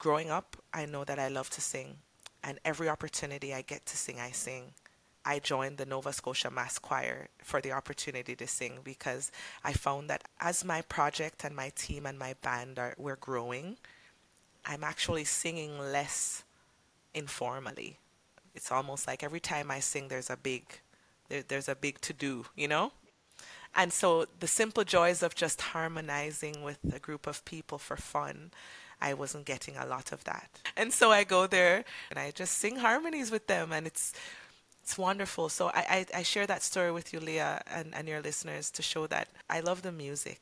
growing up, I know that I love to sing, and every opportunity I get to sing, I sing. I joined the Nova Scotia Mass Choir for the opportunity to sing because I found that as my project and my team and my band are we're growing, I'm actually singing less informally. It's almost like every time I sing, there's a big, there, there's a big to do, you know. And so the simple joys of just harmonizing with a group of people for fun, I wasn't getting a lot of that. And so I go there and I just sing harmonies with them, and it's it's wonderful. So I, I, I share that story with you, Leah, and, and your listeners to show that I love the music.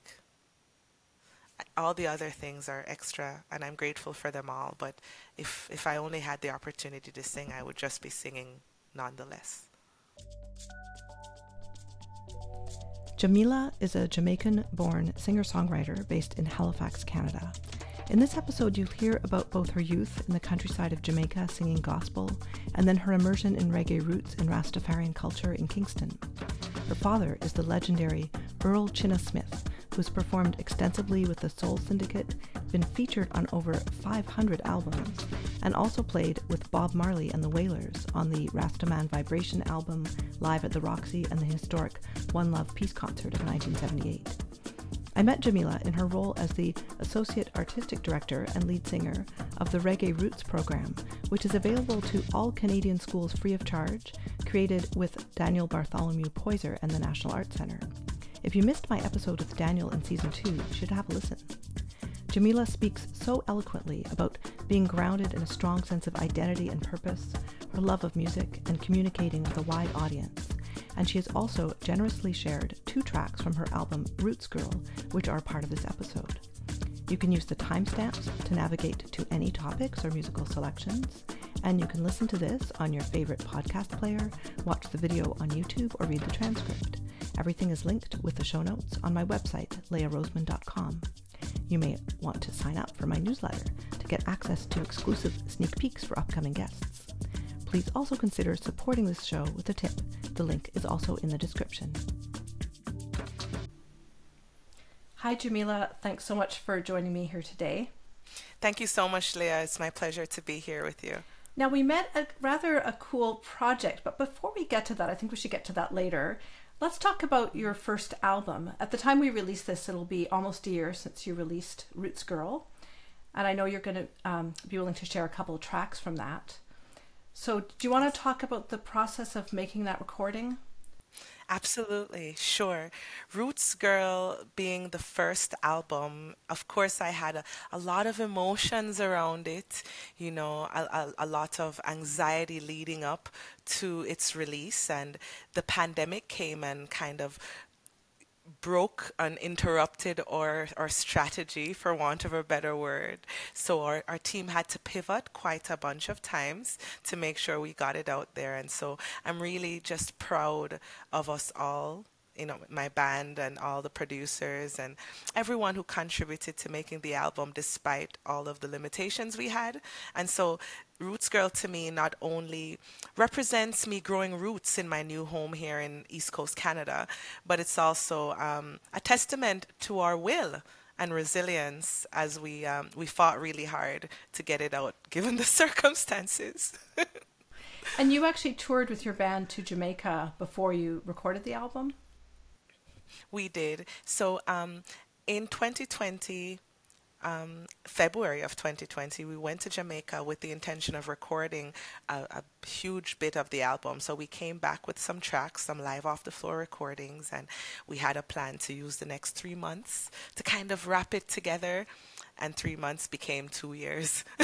All the other things are extra, and I'm grateful for them all. But if if I only had the opportunity to sing, I would just be singing nonetheless. Jah'Mila is a Jamaican born singer songwriter based in Halifax, Canada. In this episode, you'll hear about both her youth in the countryside of Jamaica singing gospel and then her immersion in reggae roots and Rastafarian culture in Kingston. Her father is the legendary Earl Chinna Smith, who's performed extensively with the Soul Syndicate, been featured on over 500 albums, and also played with Bob Marley and the Wailers on the Rastaman Vibration album, Live at the Roxy, and the historic One Love Peace concert of 1978. I met Jah'Mila in her role as the Associate Artistic Director and lead singer of the Reggae Roots program, which is available to all Canadian schools free of charge, created with Daniel Bartholomew Poyser and the National Arts Centre. If you missed my episode with Daniel in season two, you should have a listen. Jah'Mila speaks so eloquently about being grounded in a strong sense of identity and purpose, her love of music, and communicating with a wide audience. And she has also generously shared two tracks from her album Roots Girl, which are part of this episode. You can use the timestamps to navigate to any topics or musical selections, and you can listen to this on your favorite podcast player, watch the video on YouTube, or read the transcript. Everything is linked with the show notes on my website, leahroseman.com. You may want to sign up for my newsletter to get access to exclusive sneak peeks for upcoming guests. Please also consider supporting this show with a tip. The link is also in the description. Hi, Jah'Mila. Thanks so much for joining me here today. Thank you so much, Leah. It's my pleasure to be here with you. Now, we met a rather a cool project, but before we get to that, I think we should get to that later. Let's talk about your first album. At the time we release this, it'll be almost a year since you released Roots Girl. And I know you're going to um, be willing to share a couple of tracks from that. So, do you want to talk about the process of making that recording? Absolutely, sure. Roots Girl being the first album, of course, I had a, a lot of emotions around it, you know, a, a, a lot of anxiety leading up to its release. And the pandemic came and kind of broke uninterrupted or or strategy for want of a better word. So our, our team had to pivot quite a bunch of times to make sure we got it out there. And so i'm really just proud of us all you know my band and all the producers and everyone who contributed to making the album despite all of the limitations we had. And so roots girl to me not only represents me growing roots in my new home here in east coast canada but it's also um, a testament to our will and resilience as we um, we fought really hard to get it out given the circumstances. And you actually toured with your band to jamaica before you recorded the album we did. So um, in 2020, um, February of 2020, we went to Jamaica with the intention of recording a, a, huge bit of the album. So we came back with some tracks, some live off the floor recordings, and we had a plan to use the next three months to kind of wrap it together. And three months became two years.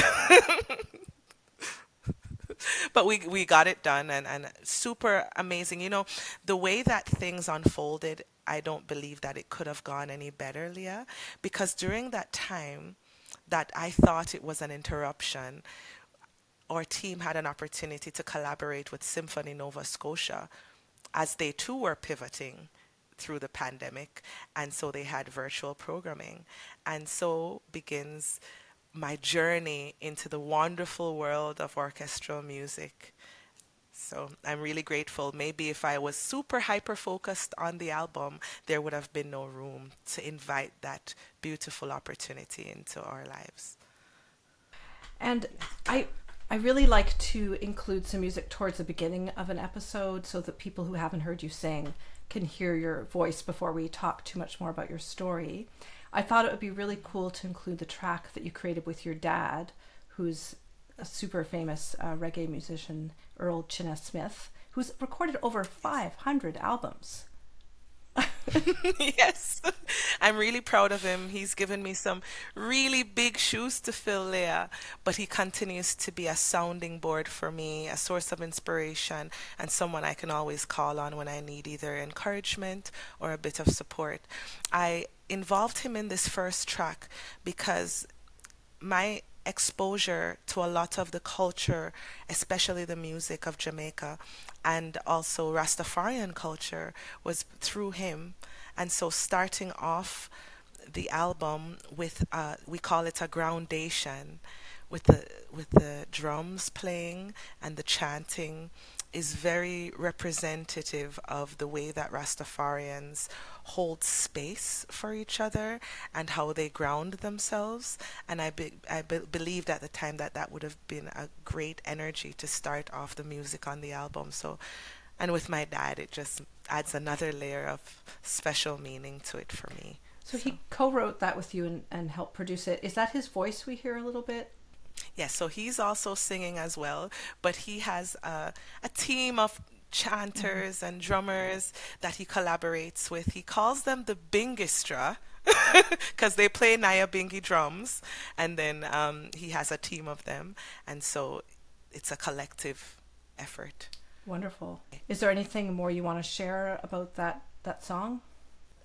but we we got it done and, and super amazing. You know, the way that things unfolded I don't believe that it could have gone any better, Leah, because during that time that I thought it was an interruption, our team had an opportunity to collaborate with Symphony Nova Scotia as they too were pivoting through the pandemic and so they had virtual programming. And so begins my journey into the wonderful world of orchestral music so I'm really grateful. Maybe if I was super hyper focused on the album, there would have been no room to invite that beautiful opportunity into our lives. And I I really like to include some music towards the beginning of an episode so that people who haven't heard you sing can hear your voice before we talk too much more about your story. I thought it would be really cool to include the track that you created with your dad, who's a super famous uh, reggae musician, Earl Chinna Smith, who's recorded over 500 albums. yes, I'm really proud of him. He's given me some really big shoes to fill there, but he continues to be a sounding board for me, a source of inspiration, and someone I can always call on when I need either encouragement or a bit of support. I involved him in this first track because my exposure to a lot of the culture, especially the music of Jamaica, and also Rastafarian culture was through him. And so starting off the album with uh, we call it a groundation with the with the drums playing and the chanting is very representative of the way that Rastafarians hold space for each other and how they ground themselves. And I, be, I be, believed at the time that that would have been a great energy to start off the music on the album. So, and with my dad, it just adds another layer of special meaning to it for me. So, so. he co-wrote that with you and, and helped produce it. Is that his voice we hear a little bit? Yes, so he's also singing as well, but he has a, a team of chanters mm-hmm. and drummers that he collaborates with. He calls them the Bingistra because they play Nyabinghi drums, and then um, he has a team of them, and so it's a collective effort. Wonderful. Is there anything more you want to share about that that song?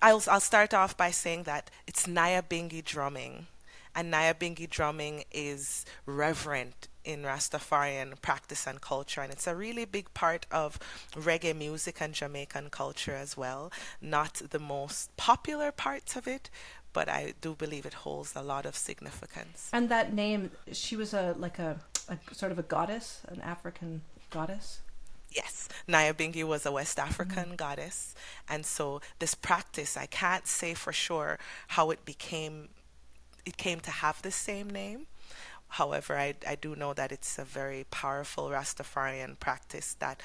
I'll I'll start off by saying that it's Nyabinghi drumming and Nyabinghi drumming is reverent in Rastafarian practice and culture, and it's a really big part of reggae music and Jamaican culture as well. Not the most popular parts of it, but I do believe it holds a lot of significance. And that name, she was a like a, a sort of a goddess, an African goddess. Yes, Nyabinghi was a West African mm-hmm. goddess, and so this practice, I can't say for sure how it became it came to have the same name. However, I, I do know that it's a very powerful Rastafarian practice that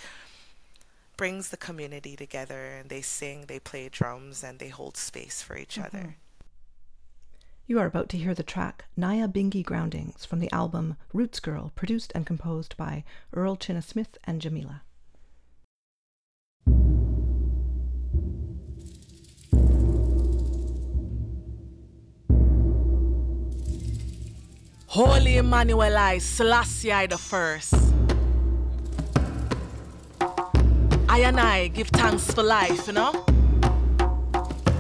brings the community together and they sing, they play drums, and they hold space for each mm-hmm. other. You are about to hear the track Nyabinghi Groundings from the album Roots Girl, produced and composed by Earl Chinna Smith and Jah'Mila. Holy Emmanuel I, Selassie I the first. I and I give thanks for life, you know?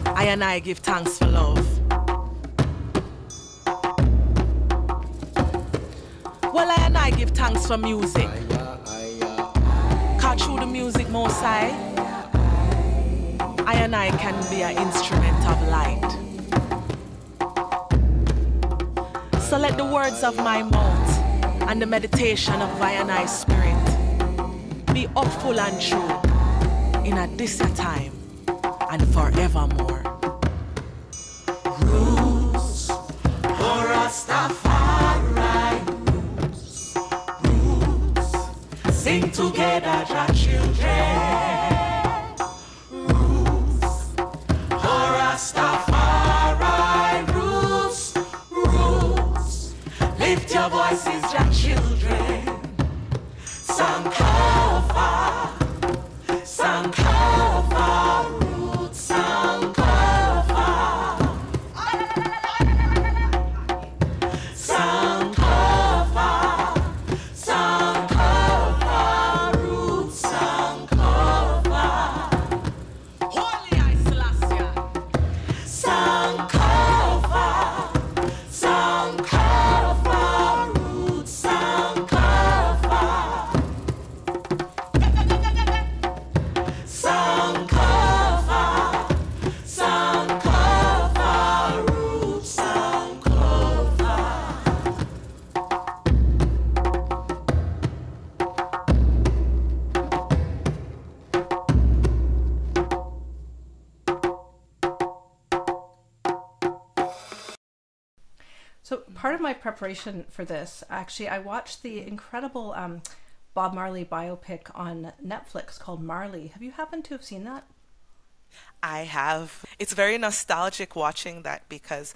I and I give thanks for love. Well, I and I give thanks for music. Cause through the music most I, I and I can be an instrument of light. So let the words of my mouth and the meditation of my spirit be hopeful and true in a distant time and forevermore. Roots, Rastafari, sing together, children. Preparation for this, actually, I watched the incredible um, Bob Marley biopic on Netflix called Marley. Have you happened to have seen that? I have. It's very nostalgic watching that because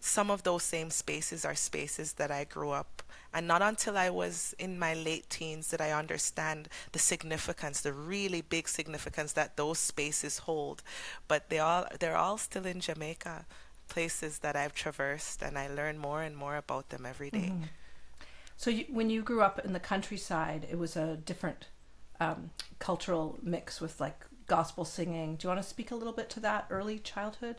some of those same spaces are spaces that I grew up. And not until I was in my late teens did I understand the significance, the really big significance that those spaces hold. But they all they're all still in Jamaica, places that I've traversed and I learn more and more about them every day. Mm-hmm. So you, when you grew up in the countryside, it was a different um, cultural mix with like gospel singing. Do you want to speak a little bit to that early childhood?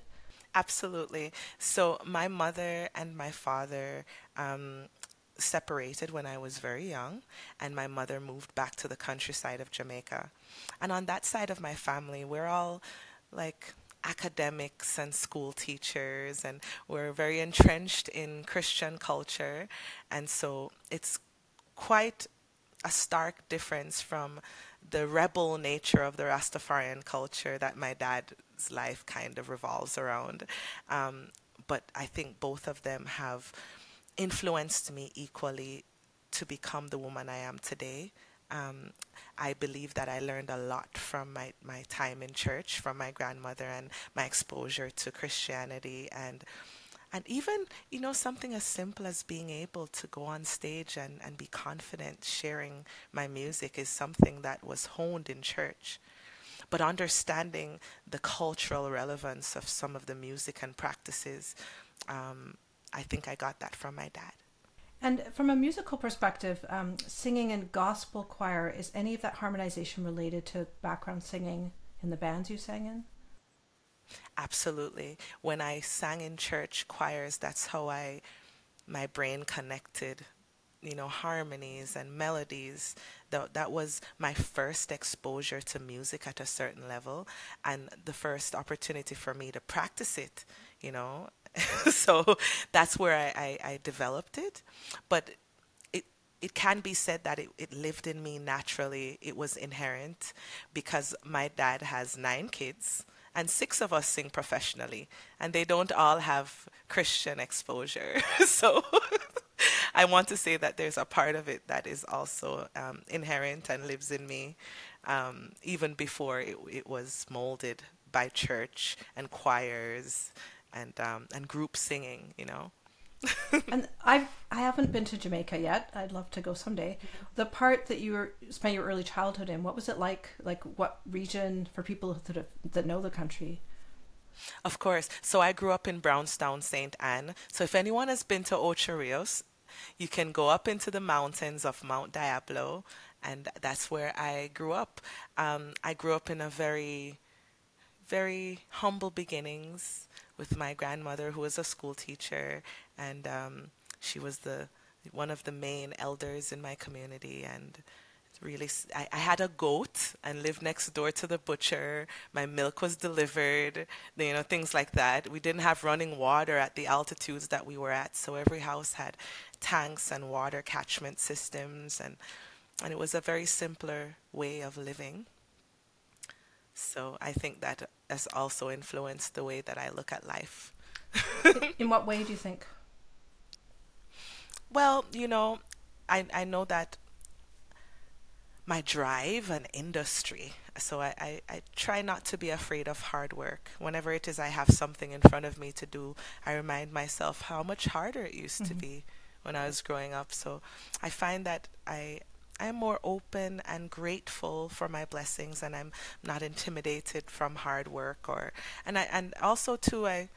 Absolutely. So my mother and my father um, separated when I was very young, and my mother moved back to the countryside of Jamaica. And on that side of my family, we're all like academics and school teachers, and we're very entrenched in Christian culture. And so it's quite a stark difference from the rebel nature of the Rastafarian culture that my dad's life kind of revolves around. Um, but I think both of them have influenced me equally to become the woman I am today. Um, I believe that I learned a lot from my, my time in church, from my grandmother, and my exposure to Christianity. And and even you know something as simple as being able to go on stage and, and be confident sharing my music is something that was honed in church. But understanding the cultural relevance of some of the music and practices um, i think i got that from my dad and from a musical perspective um, singing in gospel choir is any of that harmonization related to background singing in the bands you sang in Absolutely. When I sang in church choirs, that's how I my brain connected, you know, harmonies and melodies. That that was my first exposure to music at a certain level and the first opportunity for me to practice it, you know. so that's where I, I, I developed it. But it it can be said that it, it lived in me naturally. It was inherent because my dad has nine kids and six of us sing professionally, and they don't all have Christian exposure. so I want to say that there's a part of it that is also um, inherent and lives in me, um, even before it, it, was molded by church and choirs and um, and group singing. You know. and I've I haven't been to Jamaica yet. I'd love to go someday. The part that you were spent your early childhood in, what was it like? Like what region for people that that know the country? Of course. So I grew up in Brownstown, St. Ann. So if anyone has been to Ocho Rios, you can go up into the mountains of Mount Diablo, and that's where I grew up. Um, I grew up in a very, very humble beginnings with my grandmother, who was a school teacher, and um, she was the one of the main elders in my community and really I, I, had a goat and lived next door to the butcher. My milk was delivered you know things like that. We didn't have running water at the altitudes that we were at so every house had tanks and water catchment systems and and it was a very simpler way of living. So i think that has also influenced the way that i look at life in what way do you think well, you know, I I know that my drive and industry. So I, I, I, try not to be afraid of hard work. Whenever it is I have something in front of me to do, I remind myself how much harder it used mm-hmm. to be when I was growing up. So I find that I I'm more open and grateful for my blessings and I'm not intimidated from hard work or and I and also too I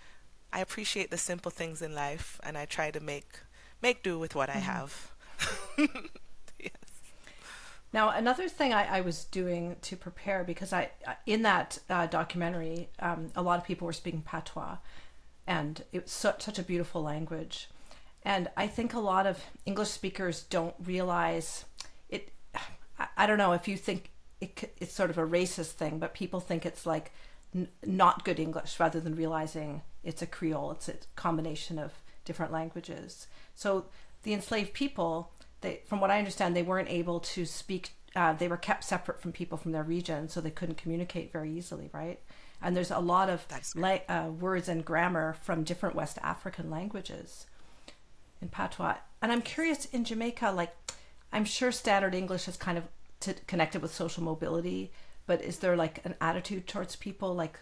I appreciate the simple things in life and I try to make make do with what mm-hmm. I have. yes. Now, another thing I, I, was doing to prepare because I, in that uh, documentary, um, a lot of people were speaking patois, and it's such such a beautiful language, and I think a lot of English speakers don't realize it. I, don't know if you think it, it's sort of a racist thing, but people think it's like n- not good English rather than realizing it's a Creole. It's a combination of different languages. So the enslaved people, they, from what I understand, they weren't able to speak. Uh, they were kept separate from people from their region, so they couldn't communicate very easily, right? And there's a lot of la- uh, words and grammar from different West African languages. in patois. And I'm curious in Jamaica, like I'm sure standard English is kind of connected with social mobility, but is there like an attitude towards people, like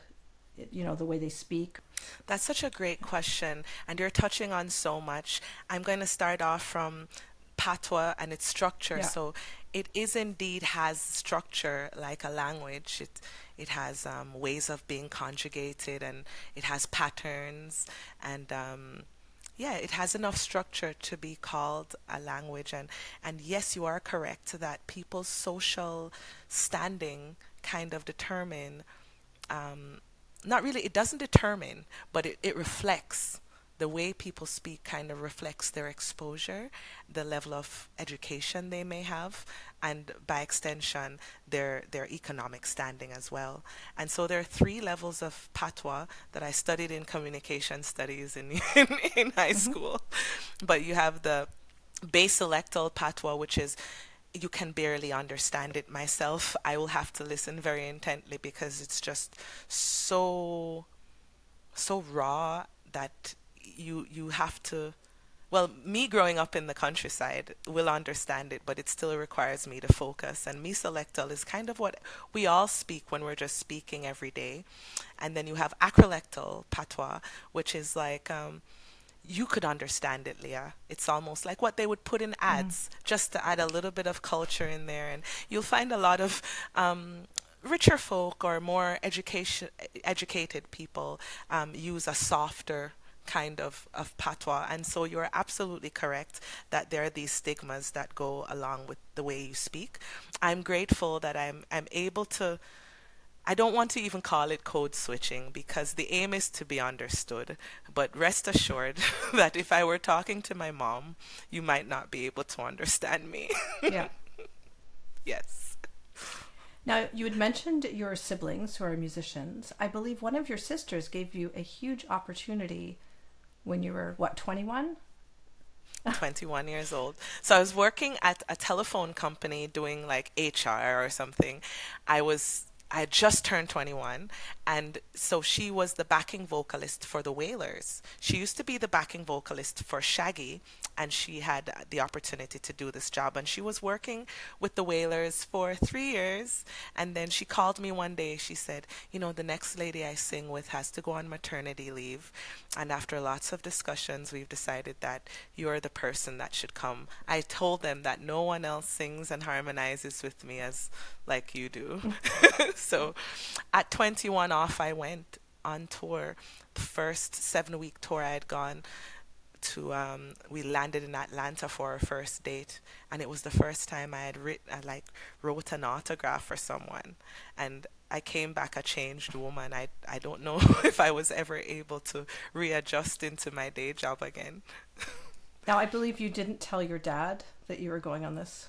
you know the way they speak? That's such a great question, and you're touching on so much. I'm going to start off from patois and its structure. Yeah. So it is indeed has structure like a language. It it has um, ways of being conjugated, and it has patterns, and um, yeah, it has enough structure to be called a language. And and yes, you are correct that people's social standing kind of determine. Um, not really, it doesn't determine, but it, it reflects the way people speak kind of reflects their exposure, the level of education they may have, and by extension, their their economic standing as well. And so there are three levels of patois that I studied in communication studies in in, in high mm-hmm. school. But you have the basilectal patois, which is you can barely understand it myself. I will have to listen very intently because it's just so so raw that you you have to well me growing up in the countryside will understand it but it still requires me to focus and mesolectal is kind of what we all speak when we're just speaking every day and then you have acrolectal patois which is like um, you could understand it, Leah. It's almost like what they would put in ads, mm. just to add a little bit of culture in there. And you'll find a lot of um, richer folk or more education educated people um, use a softer kind of, of patois. And so you're absolutely correct that there are these stigmas that go along with the way you speak. I'm grateful that I'm, I'm able to, I don't want to even call it code switching because the aim is to be understood. But rest assured that if I were talking to my mom, you might not be able to understand me. Yeah. yes. Now, you had mentioned your siblings who are musicians. I believe one of your sisters gave you a huge opportunity when you were what 21 21 years old. So I was working at a telephone company doing like HR or something. I was I had just turned 21, and so she was the backing vocalist for the Wailers. She used to be the backing vocalist for Shaggy, and she had the opportunity to do this job. And she was working with the Wailers for three years, and then she called me one day. She said, You know, the next lady I sing with has to go on maternity leave. And after lots of discussions, we've decided that you're the person that should come. I told them that no one else sings and harmonizes with me as like you do. so at 21 off, I went on tour. The first seven week tour I had gone to, um, we landed in Atlanta for our first date. And it was the first time I had written, I like wrote an autograph for someone. And I came back a changed woman. I, I don't know if I was ever able to readjust into my day job again. now, I believe you didn't tell your dad that you were going on this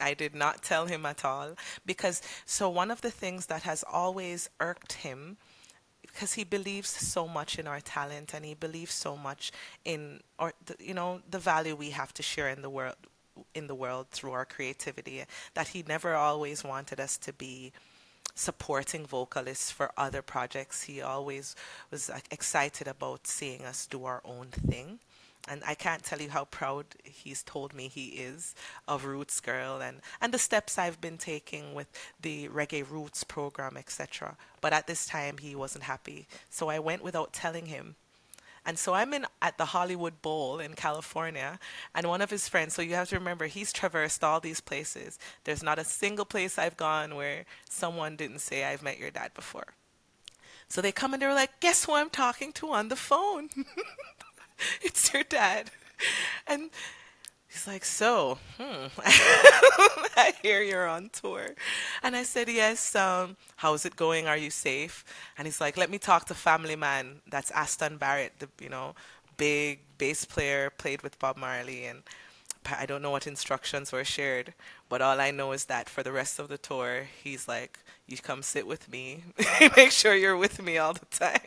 I did not tell him at all because so one of the things that has always irked him because he believes so much in our talent and he believes so much in or you know the value we have to share in the world in the world through our creativity that he never always wanted us to be supporting vocalists for other projects. He always was excited about seeing us do our own thing and I can't tell you how proud he's told me he is of Roots Girl and, and the steps I've been taking with the Reggae Roots program, etc. But at this time, he wasn't happy. So I went without telling him. And so I'm in at the Hollywood Bowl in California, and one of his friends. So you have to remember, he's traversed all these places. There's not a single place I've gone where someone didn't say I've met your dad before. So they come and they're like, "Guess who I'm talking to on the phone?" it's your dad. And he's like, so, hmm, I hear you're on tour. And I said, yes, um, how's it going? Are you safe? And he's like, let me talk to family man. That's Aston Barrett, the, you know, big bass player, played with Bob Marley. And I don't know what instructions were shared, but all I know is that for the rest of the tour, he's like, you come sit with me. Make sure you're with me all the time.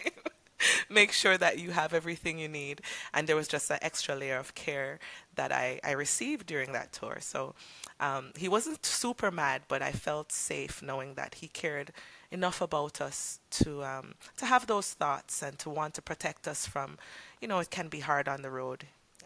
make sure that you have everything you need. And there was just an extra layer of care that I, I received during that tour. So um, he wasn't super mad, but I felt safe knowing that he cared enough about us to um, to have those thoughts and to want to protect us from, you know, it can be hard on the road.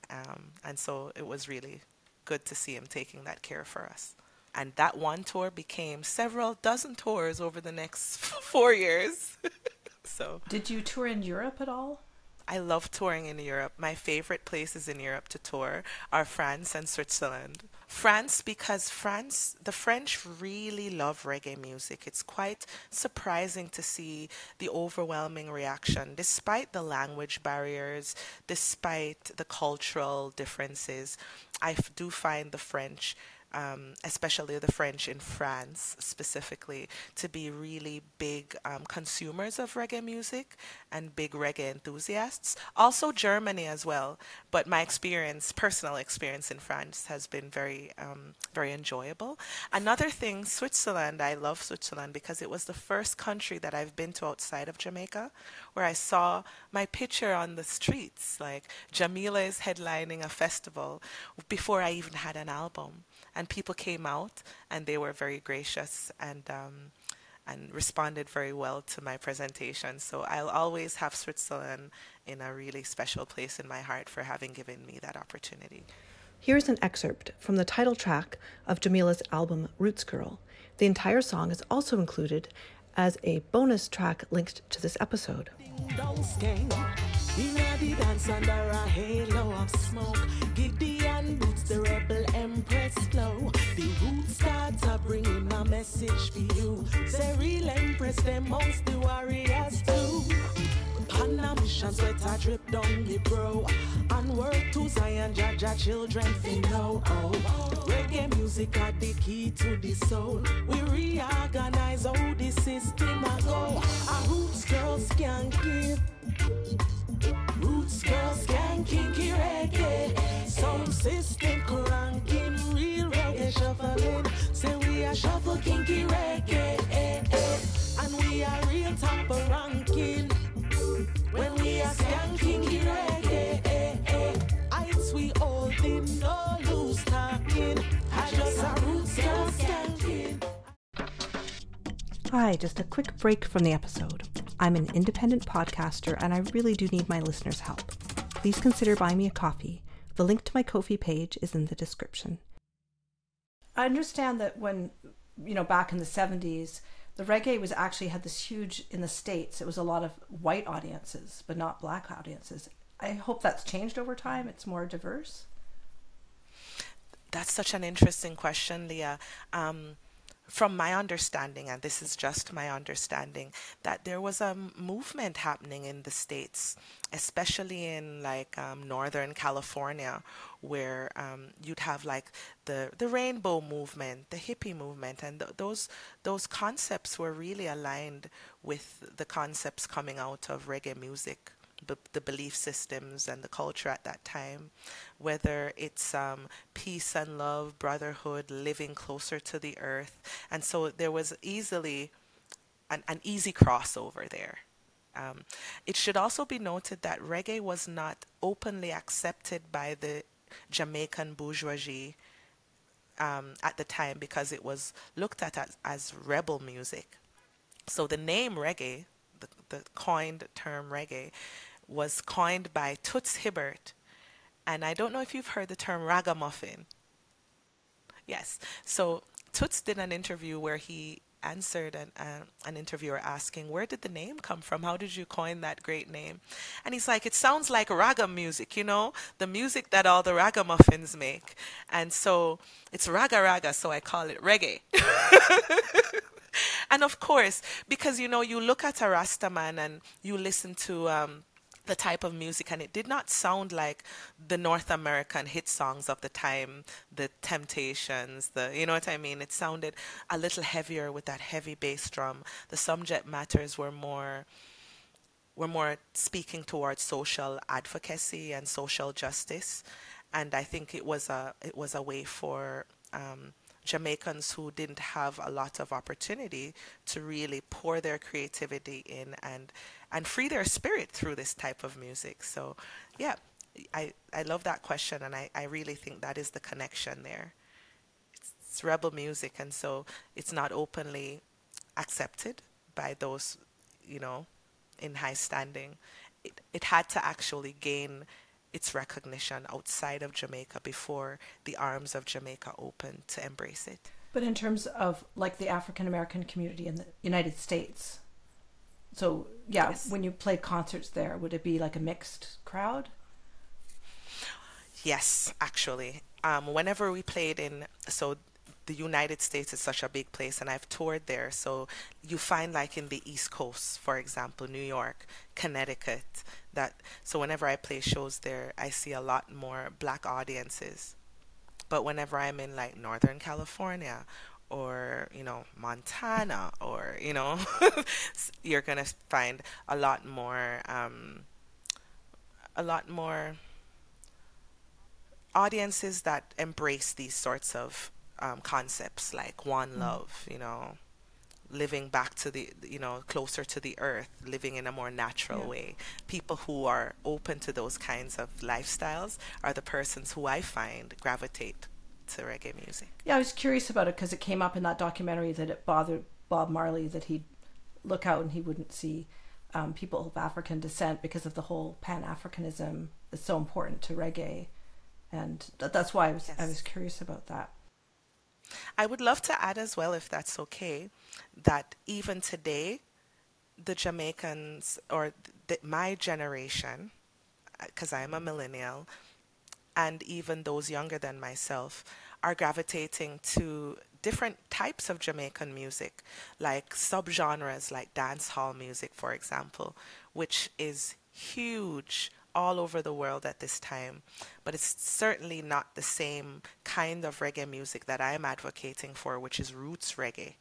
Um, and so it was really good to see him taking that care for us. And that one tour became several dozen tours over the next four years. so Did you tour in Europe at all? I love touring in Europe. My favorite places in Europe to tour are France and Switzerland. France, because France, the French really love reggae music. It's quite surprising to see the overwhelming reaction, despite the language barriers, despite the cultural differences. I do find the French um, especially the French in France specifically, to be really big um, consumers of reggae music and big reggae enthusiasts. Also Germany as well. But my experience, personal experience in France, has been very, um, very enjoyable. Another thing, Switzerland. I love Switzerland because it was the first country that I've been to outside of Jamaica, where I saw my picture on the streets. Like Jah'Mila is headlining a festival before I even had an album and people came out and they were very gracious and um, and responded very well to my presentation. So I'll always have Switzerland in a really special place in my heart for having given me that opportunity. Here's an excerpt from the title track of Jah'Mila's album Roots Girl. The entire song is also included as a bonus track linked to this episode. Don't stand message for you. Say real empress them amongst the warriors too. Pan a mission sweat drip down the bro. And work to Zion, Jaja children fi know. Oh, reggae music are the key to the soul. We reorganize how the system a go. A roots girls can give. Roots girls can kinky reggae. Sound system cranking, real reggae shuffling. Say shuffle kinky reggae. And we are real top ranking. When we are skanking reggae, no loose talking. I just a roots girl skanking. Hi, just a quick break from the episode. I'm an independent podcaster and I really do need my listeners' help. Please consider buying me a coffee. The link to my Ko-fi page is in the description. I understand that when, you know, back in the 70s, the reggae was actually had this huge in the States. It was a lot of white audiences, but not black audiences. I hope that's changed over time. It's more diverse. That's such an interesting question, Leah. Um, from my understanding, and this is just my understanding, that there was a movement happening in the States, especially in like um, Northern California, where um, you'd have like the, the rainbow movement, the hippie movement, and th- those, those concepts were really aligned with the concepts coming out of reggae music the belief systems and the culture at that time, whether it's um, peace and love, brotherhood, living closer to the earth. And so there was easily an, an easy crossover there. Um, it should also be noted that reggae was not openly accepted by the Jamaican bourgeoisie um, at the time because it was looked at as, as rebel music. So the name reggae, the, the coined term reggae, was coined by Toots Hibbert. And I don't know if you've heard the term ragamuffin. Yes. So Toots did an interview where he answered an, uh, an interviewer asking, Where did the name come from? How did you coin that great name? And he's like, It sounds like raga music, you know, the music that all the ragamuffins make. And so it's raga raga, so I call it reggae. and of course, because you know, you look at a Rastaman and you listen to um, the type of music, and it did not sound like the North American hit songs of the time, the Temptations, the you know what I mean. It sounded a little heavier with that heavy bass drum. The subject matters were more were more speaking towards social advocacy and social justice, and I think it was a it was a way for um, Jamaicans who didn't have a lot of opportunity to really pour their creativity in and and free their spirit through this type of music. So, yeah, I, I love that question, and I, I really think that is the connection there. It's, it's rebel music, and so it's not openly accepted by those, you know, in high standing. It, it had to actually gain its recognition outside of Jamaica before the arms of Jamaica opened to embrace it. But in terms of like the African American community in the United States, so yeah, Yes. when you played concerts there, would it be like a mixed crowd? Yes, actually. Um, whenever we played in, so the United States is such a big place, and I've toured there. So you find, like in the East Coast, for example, New York, Connecticut, that. So whenever I play shows there, I see a lot more black audiences. But whenever I'm in like Northern California or, you know, Montana or, you know, you're gonna find a lot more, um, a lot more audiences that embrace these sorts of um, concepts like one love, you know, living back to the, you know, closer to the earth, living in a more natural Yeah. way. People who are open to those kinds of lifestyles are the persons who I find gravitate to reggae music. Yeah, I was curious about it because it came up in that documentary that it bothered Bob Marley that he'd look out and he wouldn't see um, people of African descent because of the whole Pan Africanism is so important to reggae, and th- that's why I was I was curious about that. I would love to add as well, if that's okay, that even today, the Jamaicans or th- my generation, because I'm a millennial, and even those younger than myself, are gravitating to different types of Jamaican music, like subgenres like dance hall music, for example, which is huge all over the world at this time. But it's certainly not the same kind of reggae music that I'm advocating for, which is roots reggae.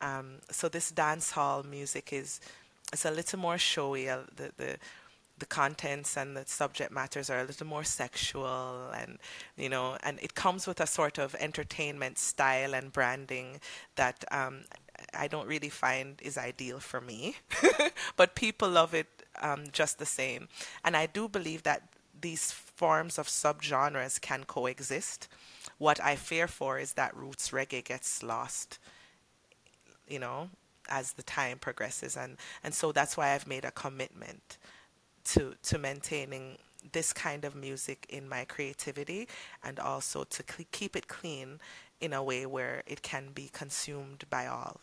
Um, so this dance hall music is it's a little more showy. Uh, the the the contents and the subject matters are a little more sexual and you know and it comes with a sort of entertainment style and branding that um, I don't really find is ideal for me but people love it um, just the same. And I do believe that these forms of subgenres can coexist. What I fear for is that roots reggae gets lost you know as the time progresses. And and so that's why I've made a commitment to to maintaining this kind of music in my creativity and also to cle keep it clean in a way where it can be consumed by all.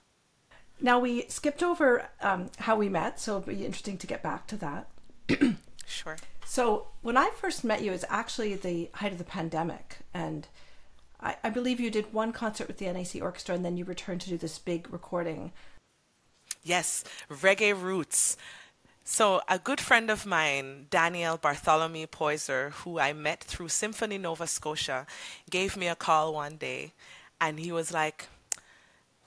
Now we skipped over um, how we met, so it'll be interesting to get back to that. Sure. So when I first met you, it was actually at the height of the pandemic, and I, I believe you did one concert with the NAC Orchestra, and then you returned to do this big recording. Yes, reggae roots. So, a good friend of mine, Daniel Bartholomew Poyser, who I met through Symphony Nova Scotia, gave me a call one day and he was like,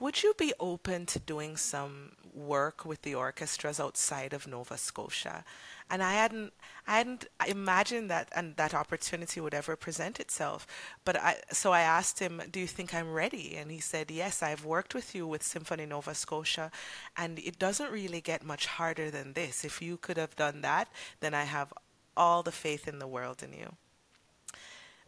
Would you be open to doing some work with the orchestras outside of Nova Scotia? And I hadn't, I hadn't imagined that and that opportunity would ever present itself. But I, so I asked him, "Do you think I'm ready?" And he said, "Yes, I've worked with you with Symphony Nova Scotia, and it doesn't really get much harder than this. If you could have done that, then I have all the faith in the world in you."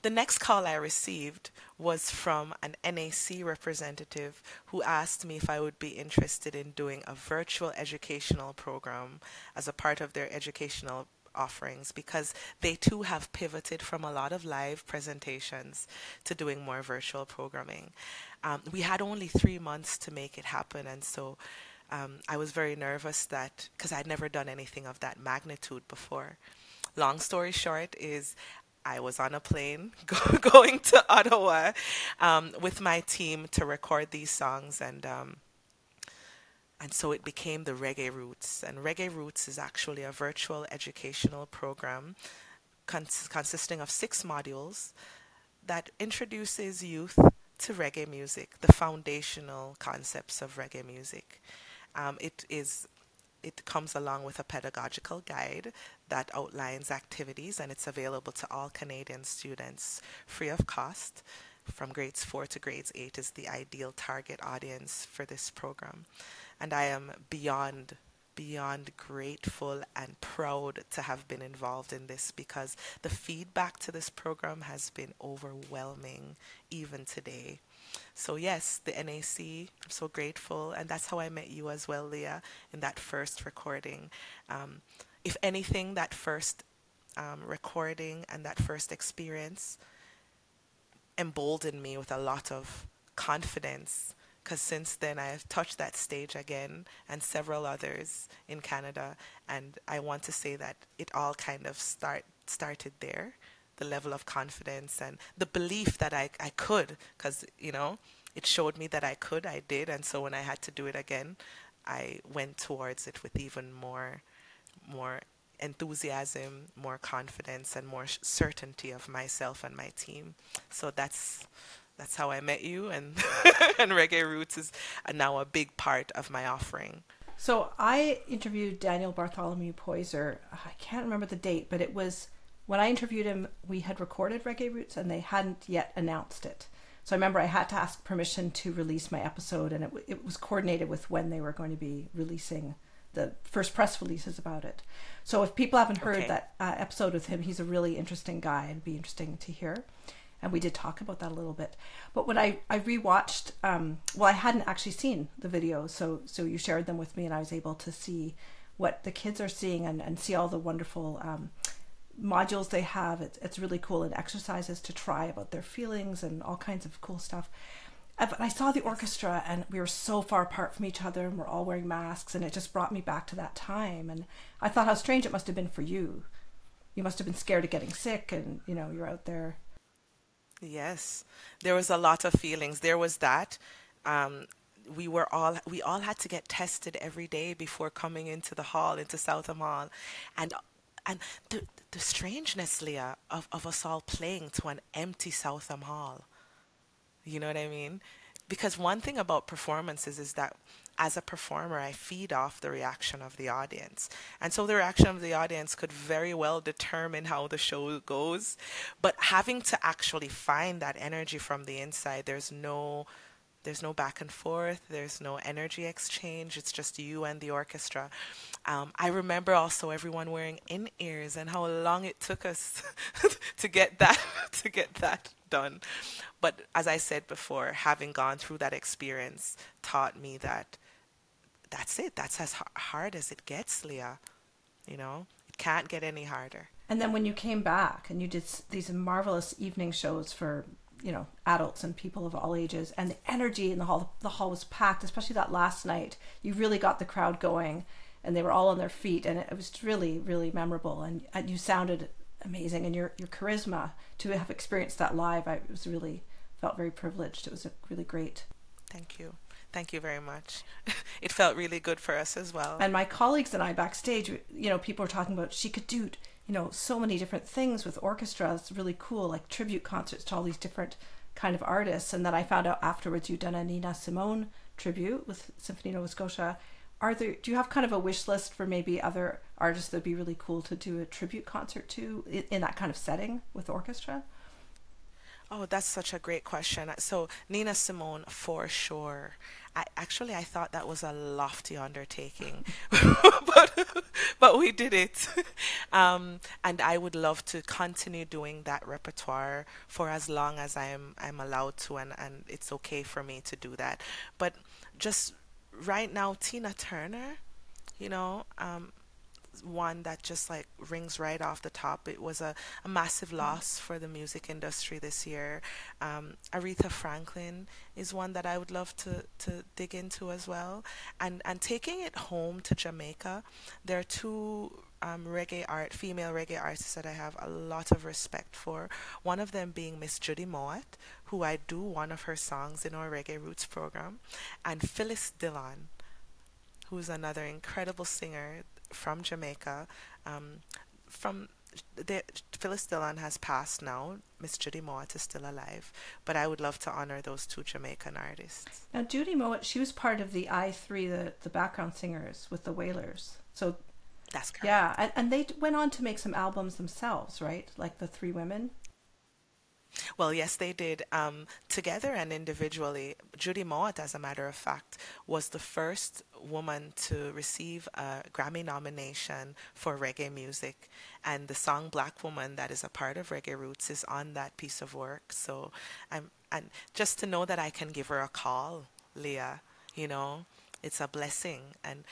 The next call I received was from an NAC representative who asked me if I would be interested in doing a virtual educational program as a part of their educational offerings because they too have pivoted from a lot of live presentations to doing more virtual programming. Um, we had only three months to make it happen, and so um, I was very nervous that because I'd never done anything of that magnitude before. Long story short is I was on a plane go- going to Ottawa um, with my team to record these songs, and um, and so it became the Reggae Roots. And Reggae Roots is actually a virtual educational program cons- consisting of six modules that introduces youth to reggae music, the foundational concepts of reggae music. Um, it is it comes along with a pedagogical guide that outlines activities and it's available to all Canadian students free of cost. From grades 4 to grades 8 is the ideal target audience for this program. And I am beyond beyond grateful and proud to have been involved in this because the feedback to this program has been overwhelming even today. So yes, the NAC, I'm so grateful, and that's how I met you as well, Leah, in that first recording. Um, if anything, that first um, recording and that first experience emboldened me with a lot of confidence because since then I've touched that stage again and several others in Canada. And I want to say that it all kind of start started there the level of confidence and the belief that I, I could because you know it showed me that I could I did and so when I had to do it again I went towards it with even more more enthusiasm more confidence and more certainty of myself and my team so that's that's how I met you, and and Reggae Roots is now a big part of my offering. So I interviewed Daniel Bartholomew Poyser. I can't remember the date, but it was when I interviewed him. We had recorded Reggae Roots, and they hadn't yet announced it. So I remember I had to ask permission to release my episode, and it, it was coordinated with when they were going to be releasing the first press releases about it. So if people haven't heard okay. that uh, episode with him, he's a really interesting guy. It'd be interesting to hear and we did talk about that a little bit. But when I I rewatched, um, well, I hadn't actually seen the videos, so so you shared them with me, and I was able to see what the kids are seeing and, and see all the wonderful um, modules they have. It's it's really cool and exercises to try about their feelings and all kinds of cool stuff. Uh, I saw the orchestra, and we were so far apart from each other, and we're all wearing masks, and it just brought me back to that time. And I thought how strange it must have been for you. You must have been scared of getting sick, and you know you're out there Yes, there was a lot of feelings. There was that. Um, we were all we all had to get tested every day before coming into the hall into Southam Hall, and and the the strangeness, Leah, of, of us all playing to an empty Southam Hall. You know what I mean? Because one thing about performances is that as a performer, I feed off the reaction of the audience. And so the reaction of the audience could very well determine how the show goes. But having to actually find that energy from the inside, there's no there's no back and forth there's no energy exchange it's just you and the orchestra um, i remember also everyone wearing in-ears and how long it took us to get that to get that done but as i said before having gone through that experience taught me that that's it. That's as hard as it gets, Leah. You know, it can't get any harder. And then when you came back and you did these marvelous evening shows for you know adults and people of all ages, and the energy in the hall, the hall was packed. Especially that last night, you really got the crowd going, and they were all on their feet, and it was really, really memorable. And, and you sounded amazing, and your your charisma to have experienced that live, I was really felt very privileged. It was a really great. Thank you. Thank you very much. it felt really good for us as well. And my colleagues and I backstage, you know, people were talking about she could do, you know, so many different things with orchestras really cool, like tribute concerts to all these different kind of artists. And then I found out afterwards you'd done a Nina Simone tribute with Symphony Nova Scotia. Are there? Do you have kind of a wish list for maybe other artists that'd be really cool to do a tribute concert to in, in that kind of setting with orchestra? Oh, that's such a great question. So Nina Simone, for sure. I actually I thought that was a lofty undertaking, but but we did it, um, and I would love to continue doing that repertoire for as long as I'm I'm allowed to, and and it's okay for me to do that. But just right now, Tina Turner, you know, um, one that just like rings right off the top. It was a, a massive loss for the music industry this year. Um, Aretha Franklin is one that I would love to, to dig into as well. And and taking it home to Jamaica, there are two um, reggae art, female reggae artists that I have a lot of respect for. One of them being Miss Judy Mowatt, who I do one of her songs in our Reggae Roots program, and Phyllis Dillon, who's another incredible singer from Jamaica. Um, from the, Phyllis Dillon has passed now. Miss Judy Mowatt is still alive, but I would love to honor those two Jamaican artists. Now, Judy Mowatt, she was part of the I Three, the the background singers with the Wailers. So that's correct. Yeah, and, and they went on to make some albums themselves, right? Like the Three Women. Well, yes, they did. Um, together and individually, Judy Mowatt, as a matter of fact, was the first woman to receive a Grammy nomination for reggae music. And the song Black Woman, that is a part of Reggae Roots, is on that piece of work. So I'm, and just to know that I can give her a call, Leah, you know, it's a blessing. And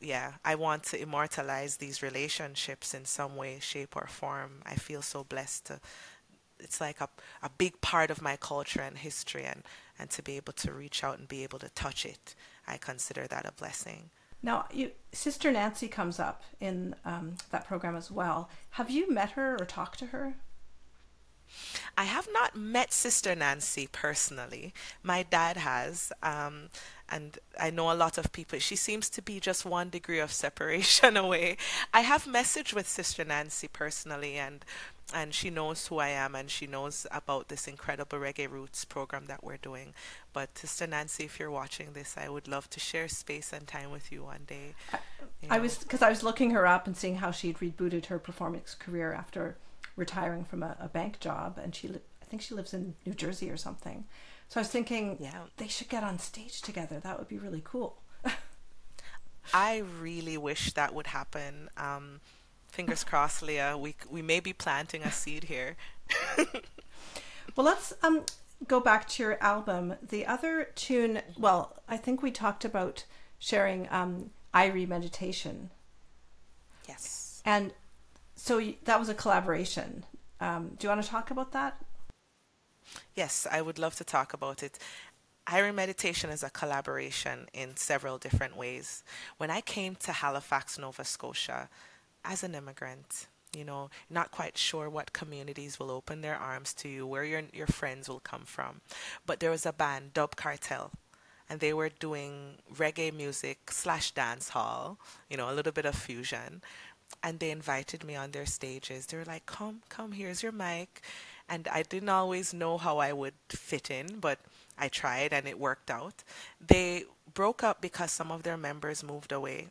yeah, I want to immortalize these relationships in some way, shape, or form. I feel so blessed to. It's like a, a big part of my culture and history, and, and to be able to reach out and be able to touch it, I consider that a blessing. Now, you, Sister Nancy comes up in um, that program as well. Have you met her or talked to her? I have not met Sister Nancy personally. My dad has, um, and I know a lot of people. She seems to be just one degree of separation away. I have messaged with Sister Nancy personally, and and she knows who I am, and she knows about this incredible Reggae Roots program that we're doing. But Sister Nancy, if you're watching this, I would love to share space and time with you one day. I, I was because I was looking her up and seeing how she'd rebooted her performance career after retiring from a, a bank job, and she, li- I think she lives in New Jersey or something. So I was thinking, yeah, they should get on stage together. That would be really cool. I really wish that would happen. Um, fingers crossed, Leah. We we may be planting a seed here. well, let's um go back to your album. The other tune, well, I think we talked about sharing um Irie meditation. Yes. And so that was a collaboration. Um, do you want to talk about that? Yes, I would love to talk about it. Irie Meditation is a collaboration in several different ways. When I came to Halifax, Nova Scotia, as an immigrant, you know, not quite sure what communities will open their arms to you, where your your friends will come from. But there was a band, Dub Cartel, and they were doing reggae music slash dance hall, you know, a little bit of fusion and they invited me on their stages. They were like, "Come, come, here's your mic." And I didn't always know how I would fit in, but I tried and it worked out. They broke up because some of their members moved away,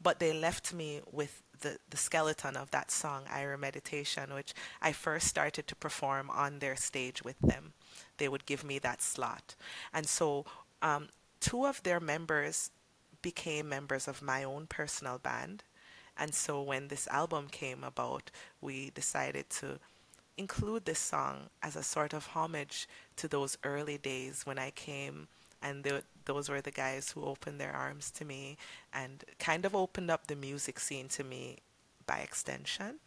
but they left me with the, the skeleton of that song, Irie Meditation, which I first started to perform on their stage with them. They would give me that slot. And so um, two of their members became members of my own personal band and so when this album came about, we decided to include this song as a sort of homage to those early days when I came and those were the guys who opened their arms to me and kind of opened up the music scene to me by extension.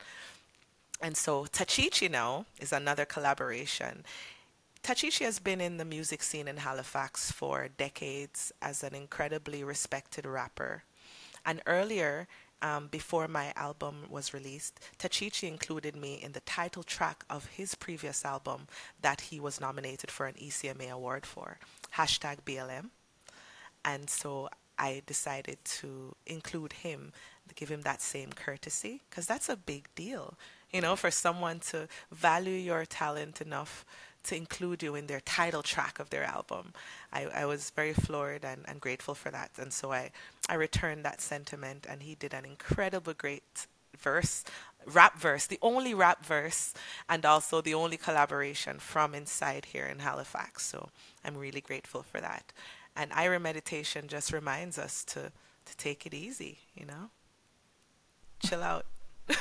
And so Tachichi now is another collaboration. Tachichi has been in the music scene in Halifax for decades as an incredibly respected rapper. And earlier, um, before my album was released, Tachichi included me in the title track of his previous album that he was nominated for an ECMA award for, hashtag BLM. And so I decided to include him, give him that same courtesy, because that's a big deal, you know, for someone to value your talent enough to include you in their title track of their album. I, I was very floored and, and grateful for that. And so I, I returned that sentiment, and he did an incredible, great verse, rap verse, the only rap verse, and also the only collaboration from inside here in Halifax. So I'm really grateful for that. And Irie Meditation just reminds us to, to take it easy, you know? Chill out.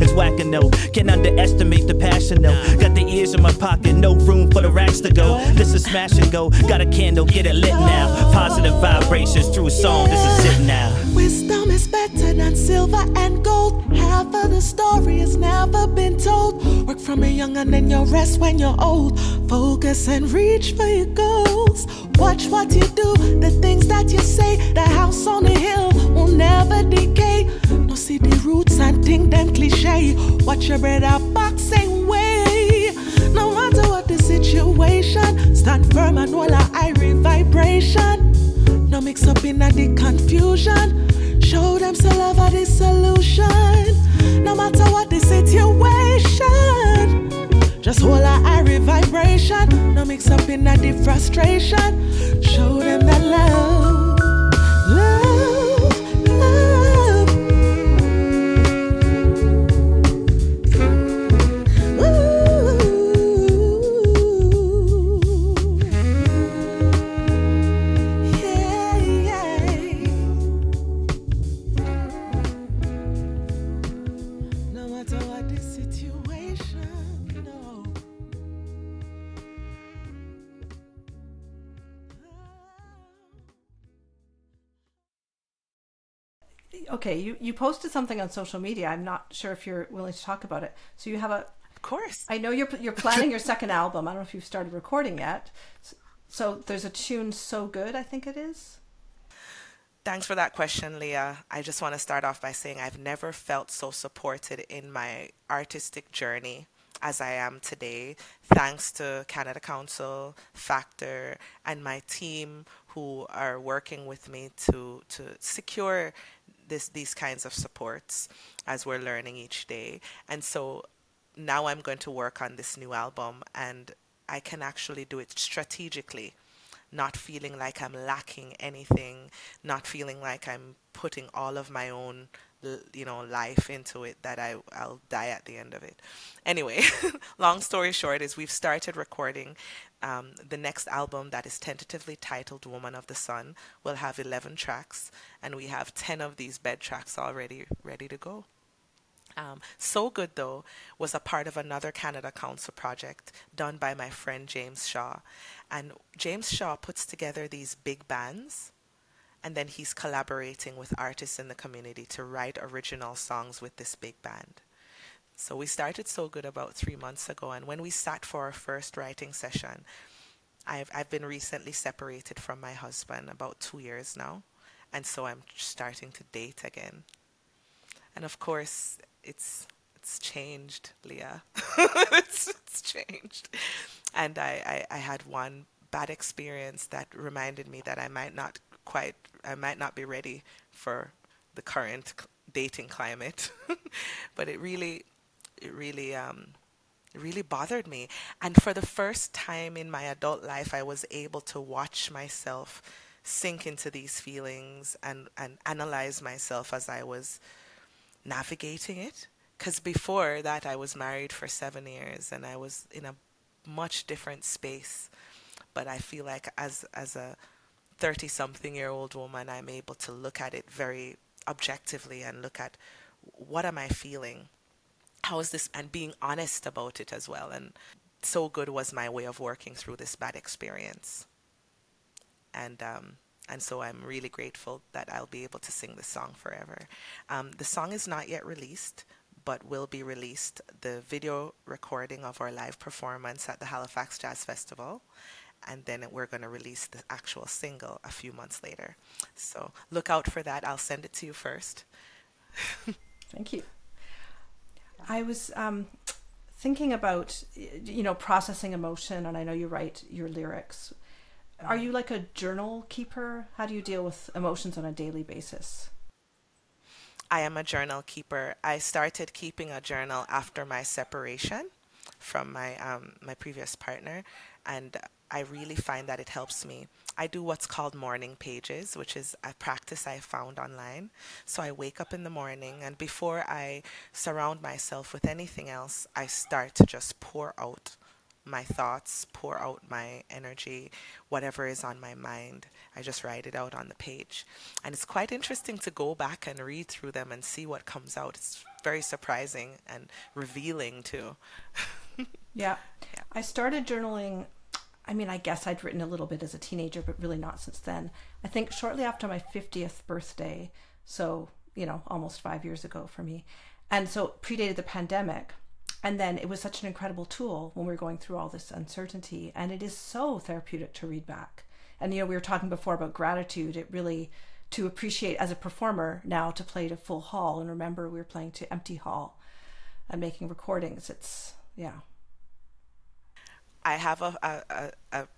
It's whack and no, can't underestimate the passion though. Got the ears in my pocket, no room for the racks to go. This is smash and go. Got a candle, get it lit now. Positive vibrations through a song. This is it now. Is silver and gold. Half of the story has never been told. Work from a young and then you'll rest when you're old. Focus and reach for your goals. Watch what you do, the things that you say. The house on the hill will never decay. No the roots and think them cliche. Watch your bread out boxing way. No matter what the situation, stand firm and hold a irie vibration. No mix up in the confusion. Show them some love of the solution. No matter what the situation. Just hold our irie vibration. No mix up in that the frustration. Show them that. Love, Okay, you, you posted something on social media. I'm not sure if you're willing to talk about it. So you have a. Of course. I know you're you're planning your second album. I don't know if you've started recording yet. So there's a tune so good. I think it is. Thanks for that question, Leah. I just want to start off by saying I've never felt so supported in my artistic journey as I am today, thanks to Canada Council, Factor, and my team who are working with me to, to secure this, these kinds of supports as we're learning each day. And so now I'm going to work on this new album, and I can actually do it strategically not feeling like I'm lacking anything, not feeling like I'm putting all of my own, you know, life into it that I I'll die at the end of it. Anyway, long story short is we've started recording um, the next album that is tentatively titled Woman of the Sun. will have 11 tracks, and we have 10 of these bed tracks already ready to go. Um, so Good Though was a part of another Canada Council project done by my friend James Shaw. And James Shaw puts together these big bands and then he's collaborating with artists in the community to write original songs with this big band. So we started So Good about three months ago, and when we sat for our first writing session, I've, I've been recently separated from my husband about two years now, and so I'm starting to date again. And of course, it's it's changed, Leah. it's, it's changed. And I, I, I had one bad experience that reminded me that I might not quite, I might not be ready for the current dating climate. but it really, it really, um, it really bothered me. And for the first time in my adult life, I was able to watch myself sink into these feelings and, and analyze myself as I was navigating it. Because before that, I was married for seven years and I was in a much different space. But I feel like as, as a 30 something year old woman, I'm able to look at it very objectively and look at what am I feeling? How is this? And being honest about it as well. And so good was my way of working through this bad experience. And, um, and so I'm really grateful that I'll be able to sing this song forever. Um, the song is not yet released, but will be released the video recording of our live performance at the Halifax Jazz Festival. And then we're going to release the actual single a few months later. So look out for that. I'll send it to you first. Thank you. I was um, thinking about, you know, processing emotion, and I know you write your lyrics. Are you like a journal keeper? How do you deal with emotions on a daily basis? I am a journal keeper. I started keeping a journal after my separation from my um, my previous partner, and I really find that it helps me. I do what's called morning pages, which is a practice I found online. So I wake up in the morning, and before I surround myself with anything else, I start to just pour out my thoughts, pour out my energy, whatever is on my mind. I just write it out on the page. And it's quite interesting to go back and read through them and see what comes out. It's very surprising and revealing too. yeah. yeah. I started journaling. I mean, I guess I'd written a little bit as a teenager, but really not since then. I think shortly after my 50th birthday, so, you know, almost five years ago for me. And so predated the pandemic. And then it was such an incredible tool when we were going through all this uncertainty and it is so therapeutic to read back. And you know we were talking before about gratitude. It really to appreciate as a performer now to play to full hall and remember we were playing to empty hall and making recordings. It's yeah i have a a, a,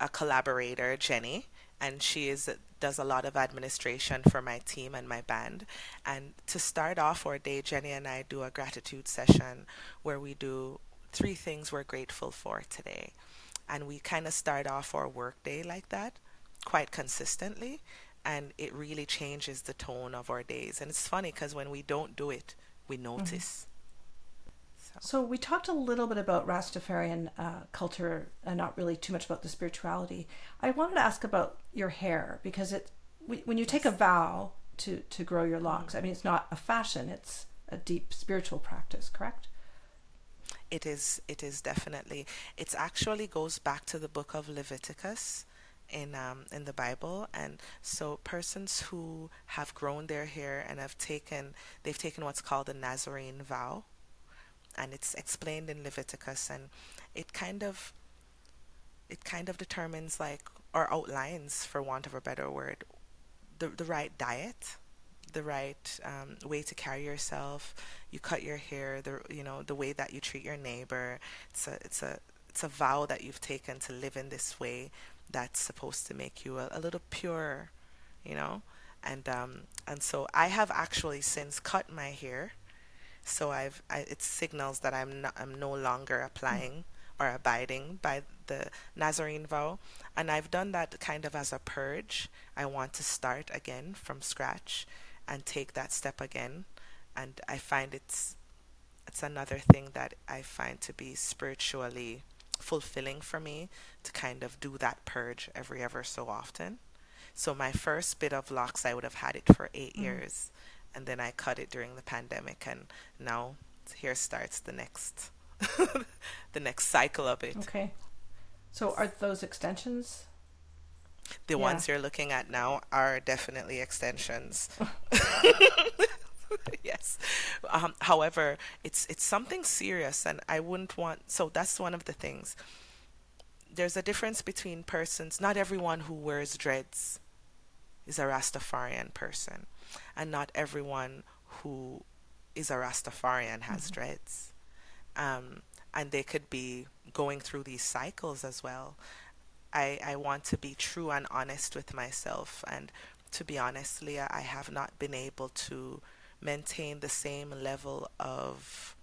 a collaborator jenny and she is does a lot of administration for my team and my band. And to start off our day, Jenny and I do a gratitude session where we do three things we're grateful for today. And we kind of start off our work day like that quite consistently. And it really changes the tone of our days. And it's funny because when we don't do it, we mm-hmm. notice. So we talked a little bit about Rastafarian uh, culture and not really too much about the spirituality. I wanted to ask about your hair because it when you take a vow to to grow your locks, I mean it's not a fashion; it's a deep spiritual practice. Correct? It is. It is definitely. It actually goes back to the book of Leviticus in um, in the Bible, and so persons who have grown their hair and have taken they've taken what's called a Nazarene vow, and it's explained in Leviticus and it kind of it kind of determines like or outlines for want of a better word the the right diet the right um, way to carry yourself. You cut your hair the you know the way that you treat your neighbor. It's a it's a it's a vow that you've taken to live in this way that's supposed to make you a, a little pure you know? And um and so I have actually since cut my hair so I've I, it signals that I'm not, I'm no longer applying or abiding by the Nazarene vow, and I've done that kind of as a purge. I want to start again from scratch and take that step again, and I find it's it's another thing that I find to be spiritually fulfilling for me to kind of do that purge every ever so often. So my first bit of locks, I would have had it for 8 mm. years and then I cut it during the pandemic, and now here starts the next the next cycle of it. Okay. So are those extensions? The yeah. ones you're looking at now are definitely extensions. yes. Um, however, it's it's something serious, and I wouldn't want. So that's one of the things. There's a difference between persons. Not everyone who wears dreads is a Rastafarian person and not everyone who is a Rastafarian has mm-hmm. dreads. Um, and they could be going through these cycles as well. I, I want to be true and honest with myself. And to be honest, Leah, I have not been able to maintain the same level of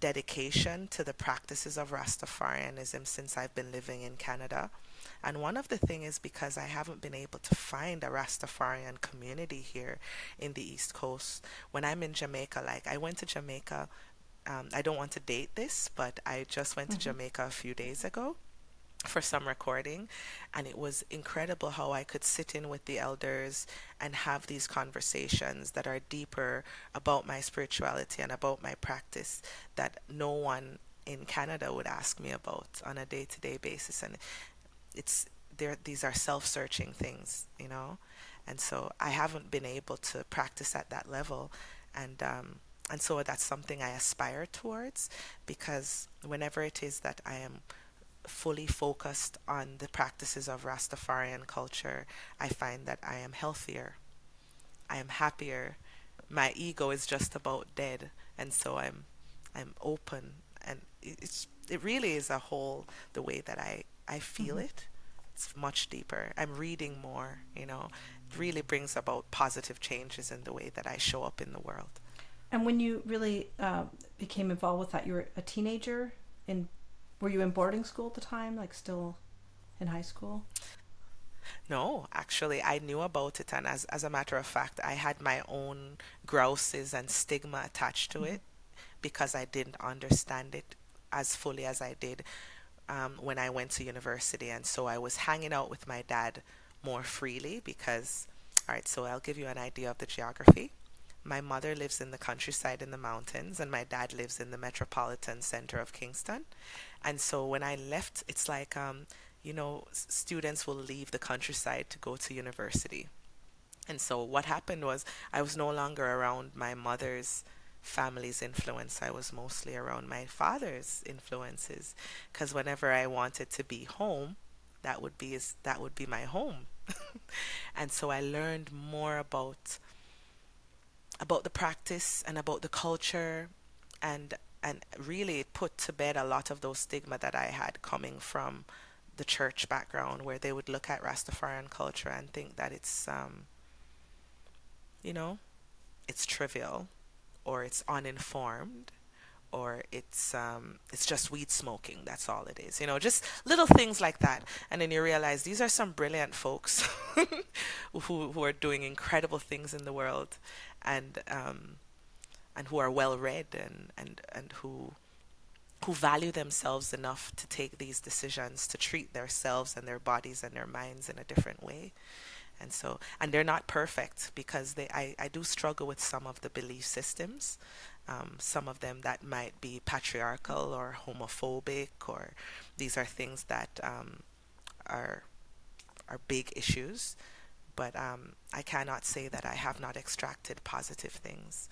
dedication to the practices of Rastafarianism since I've been living in Canada. And one of the things is because I haven't been able to find a Rastafarian community here in the East Coast. When I'm in Jamaica, like I went to Jamaica, um, I don't want to date this, but I just went mm-hmm. to Jamaica a few days ago for some recording and it was incredible how I could sit in with the elders and have these conversations that are deeper about my spirituality and about my practice that no one in Canada would ask me about on a day-to-day basis and it's there these are self-searching things you know and so i haven't been able to practice at that level and um, and so that's something I aspire towards because whenever it is that I am fully focused on the practices of Rastafarian culture, I find that I am healthier. I am happier. My ego is just about dead, and so I'm I'm open, and it's it really is a whole the way that I I feel mm-hmm. it. It's much deeper. I'm reading more, you know. It really brings about positive changes in the way that I show up in the world. And when you really uh, became involved with that, you were a teenager in were you in boarding school at the time, like still in high school? No, actually, I knew about it, and as as a matter of fact, I had my own grouses and stigma attached to mm-hmm. it because I didn't understand it as fully as I did um, when I went to university, and so I was hanging out with my dad more freely because. All right, so I'll give you an idea of the geography. My mother lives in the countryside in the mountains, and my dad lives in the metropolitan center of Kingston. And so when I left, it's like, um, you know, students will leave the countryside to go to university. And so what happened was I was no longer around my mother's family's influence. I was mostly around my father's influences because whenever I wanted to be home, that would be that would be my home. and so I learned more about about the practice and about the culture and and really put to bed a lot of those stigma that I had coming from the church background where they would look at Rastafarian culture and think that it's um, you know it's trivial or it's uninformed or it's um, it's just weed smoking. That's all it is. You know, just little things like that. And then you realize these are some brilliant folks who who are doing incredible things in the world, and um, and who are well read and, and, and who who value themselves enough to take these decisions to treat themselves and their bodies and their minds in a different way. And so, and they're not perfect because they, I, I do struggle with some of the belief systems, um, some of them that might be patriarchal or homophobic, or these are things that um, are are big issues. But um, I cannot say that I have not extracted positive things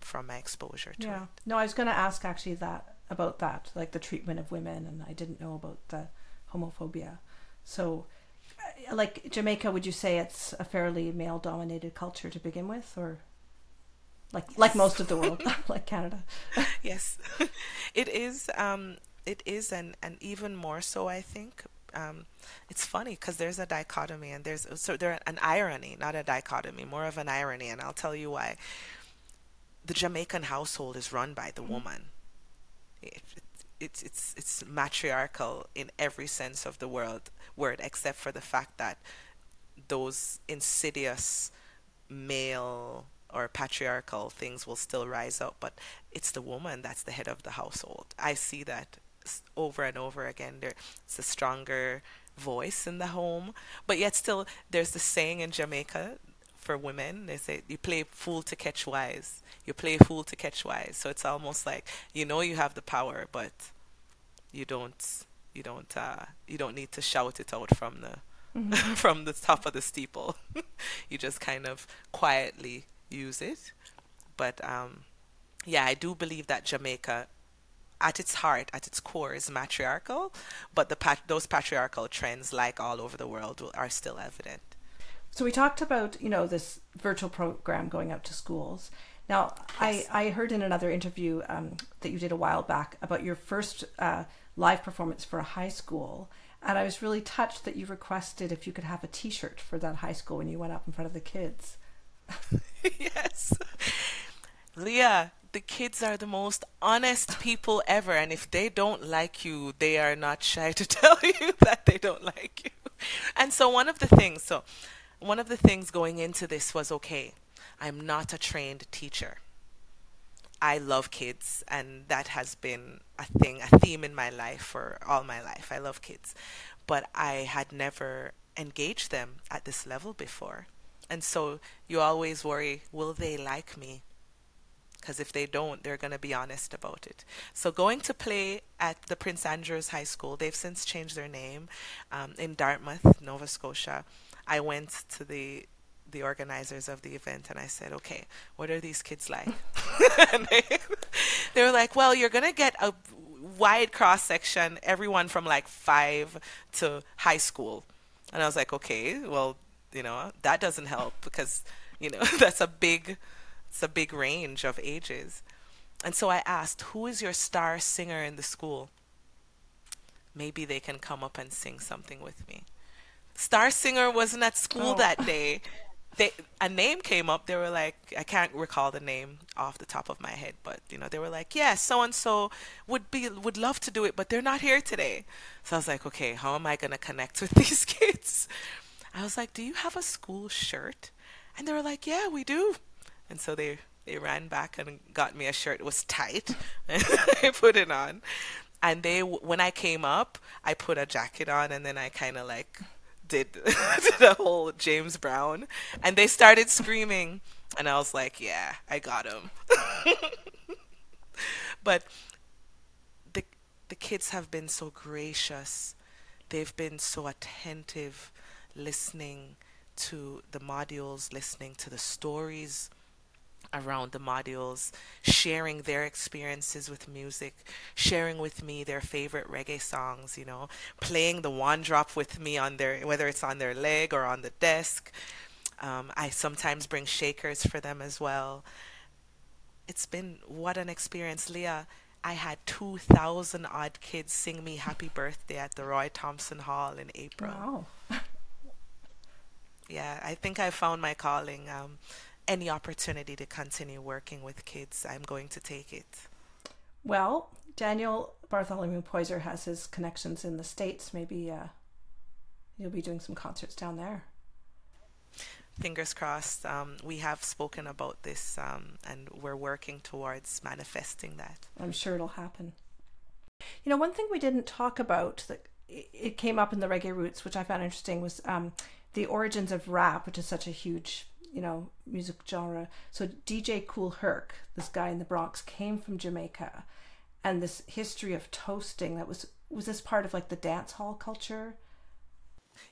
from my exposure to yeah. it. No, I was going to ask actually that about that, like the treatment of women, and I didn't know about the homophobia. So, like Jamaica, would you say it's a fairly male-dominated culture to begin with, or like yes. like most of the world, like Canada? yes, it is. Um, it is, and and even more so, I think. Um, it's funny because there's a dichotomy and there's so there an irony, not a dichotomy, more of an irony, and I'll tell you why the Jamaican household is run by the mm-hmm. woman. It, it's it's it's matriarchal in every sense of the word word, except for the fact that those insidious male or patriarchal things will still rise up, but it's the woman that's the head of the household. I see that over and over again. There's a stronger voice in the home, but yet still there's the saying in Jamaica for women. They say you play fool to catch wise. You play fool to catch wise. So it's almost like you know you have the power, but you don't you don't uh, you don't need to shout it out from the mm-hmm. from the top of the steeple. you just kind of quietly use it. But um, yeah, I do believe that Jamaica at its heart, at its core, is matriarchal, but the pat- those patriarchal trends, like all over the world, are still evident. So we talked about you know this virtual program going out to schools. Now yes. I I heard in another interview um, that you did a while back about your first uh, live performance for a high school, and I was really touched that you requested if you could have a T-shirt for that high school when you went up in front of the kids. yes, Leah. The kids are the most honest people ever, and if they don't like you, they are not shy to tell you that they don't like you. And so, one of the things, so one of the things going into this was okay, I'm not a trained teacher. I love kids, and that has been a thing, a theme in my life for all my life. I love kids, but I had never engaged them at this level before. And so you always worry will they like me? Because if they don't, they're going to be honest about it. So going to play at the Prince Andrews High School, they've since changed their name um, in Dartmouth, Nova Scotia. I went to the the organizers of the event and I said, okay, what are these kids like? and they, they were like, well, you're going to get a wide cross section, everyone from like five to high school. And I was like, okay, well, you know, that doesn't help because, you know, that's a big, it's a big range of ages. And so I asked, who is your star singer in the school? Maybe they can come up and sing something with me. Star singer wasn't at school oh. that day they a name came up. They were like, I can't recall the name off the top of my head, but you know, they were like, yeah, so and so would be would love to do it, but they're not here today. So I was like, okay, how am I gonna connect with these kids? I was like, do you have a school shirt? And they were like, yeah, we do. And so they they ran back and got me a shirt. It was tight, I put it on. And they, when I came up, I put a jacket on, and then I kind of like did the whole James Brown, and they started screaming, and I was like, "Yeah, I got him." but the the kids have been so gracious. They've been so attentive, listening to the modules, listening to the stories around the modules, sharing their experiences with music, sharing with me their favorite reggae songs, you know, playing the one drop with me on their, whether it's on their leg or on the desk. Um, I sometimes bring shakers for them as well. It's been what an experience, Leah. I had 2,000 odd kids sing me happy birthday at the Roy Thomson Hall in April. Wow. yeah, I think I found my calling. Um, any opportunity to continue working with kids, I'm going to take it. Well, Daniel Bartholomew Poyser has his connections in the States. Maybe uh, you'll be doing some concerts down there. Fingers crossed. Um, we have spoken about this um, and we're working towards manifesting that. I'm sure it'll happen. You know, one thing we didn't talk about that it came up in the reggae roots, which I found interesting, was um, the origins of rap, which is such a huge you know, music genre. So DJ Kool Herc, this guy in the Bronx, came from Jamaica, and this history of toasting that was was this part of like the dance hall culture.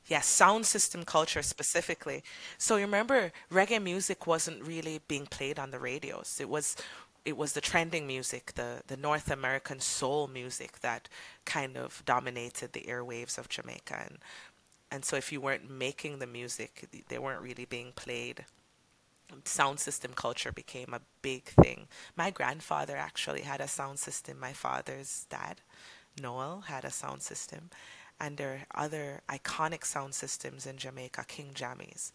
Yes, sound system culture specifically. So you remember, reggae music wasn't really being played on the radios. It was it was the trending music, the, the North American soul music that kind of dominated the airwaves of Jamaica. And and so if you weren't making the music, they weren't really being played. Sound system culture became a big thing. My grandfather actually had a sound system. My father's dad, Noel, had a sound system. And there are other iconic sound systems in Jamaica, King Jammies.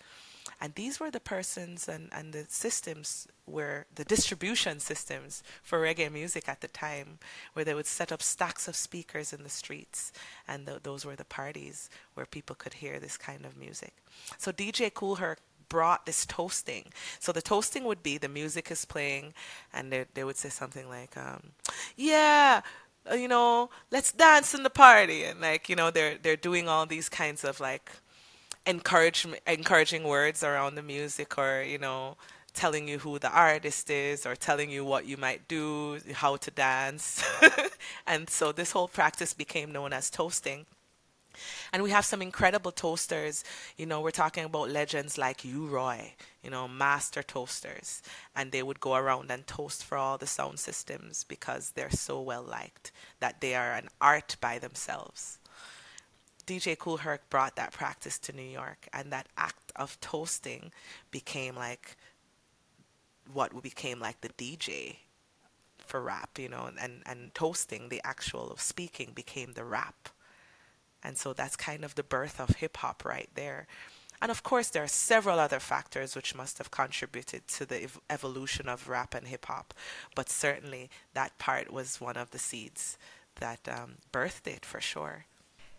And these were the persons and, and the systems where the distribution systems for reggae music at the time, where they would set up stacks of speakers in the streets, and th- those were the parties where people could hear this kind of music. So DJ Kool Herc brought this toasting. So the toasting would be the music is playing, and they, they would say something like, um, "Yeah." Uh, you know, let's dance in the party, and like, you know, they're they're doing all these kinds of like encourage, encouraging words around the music or, you know, telling you who the artist is or telling you what you might do, how to dance. and so this whole practice became known as toasting. And we have some incredible toasters. You know, we're talking about legends like U-Roy, you know, master toasters. And they would go around and toast for all the sound systems because they're so well liked that they are an art by themselves. DJ Kool Herc brought that practice to New York, and that act of toasting became like what became like the DJ for rap, you know, and, and toasting, the actual of speaking, became the rap. And so that's kind of the birth of hip hop right there. And of course, there are several other factors which must have contributed to the ev- evolution of rap and hip hop, but certainly that part was one of the seeds that um, birthed it for sure.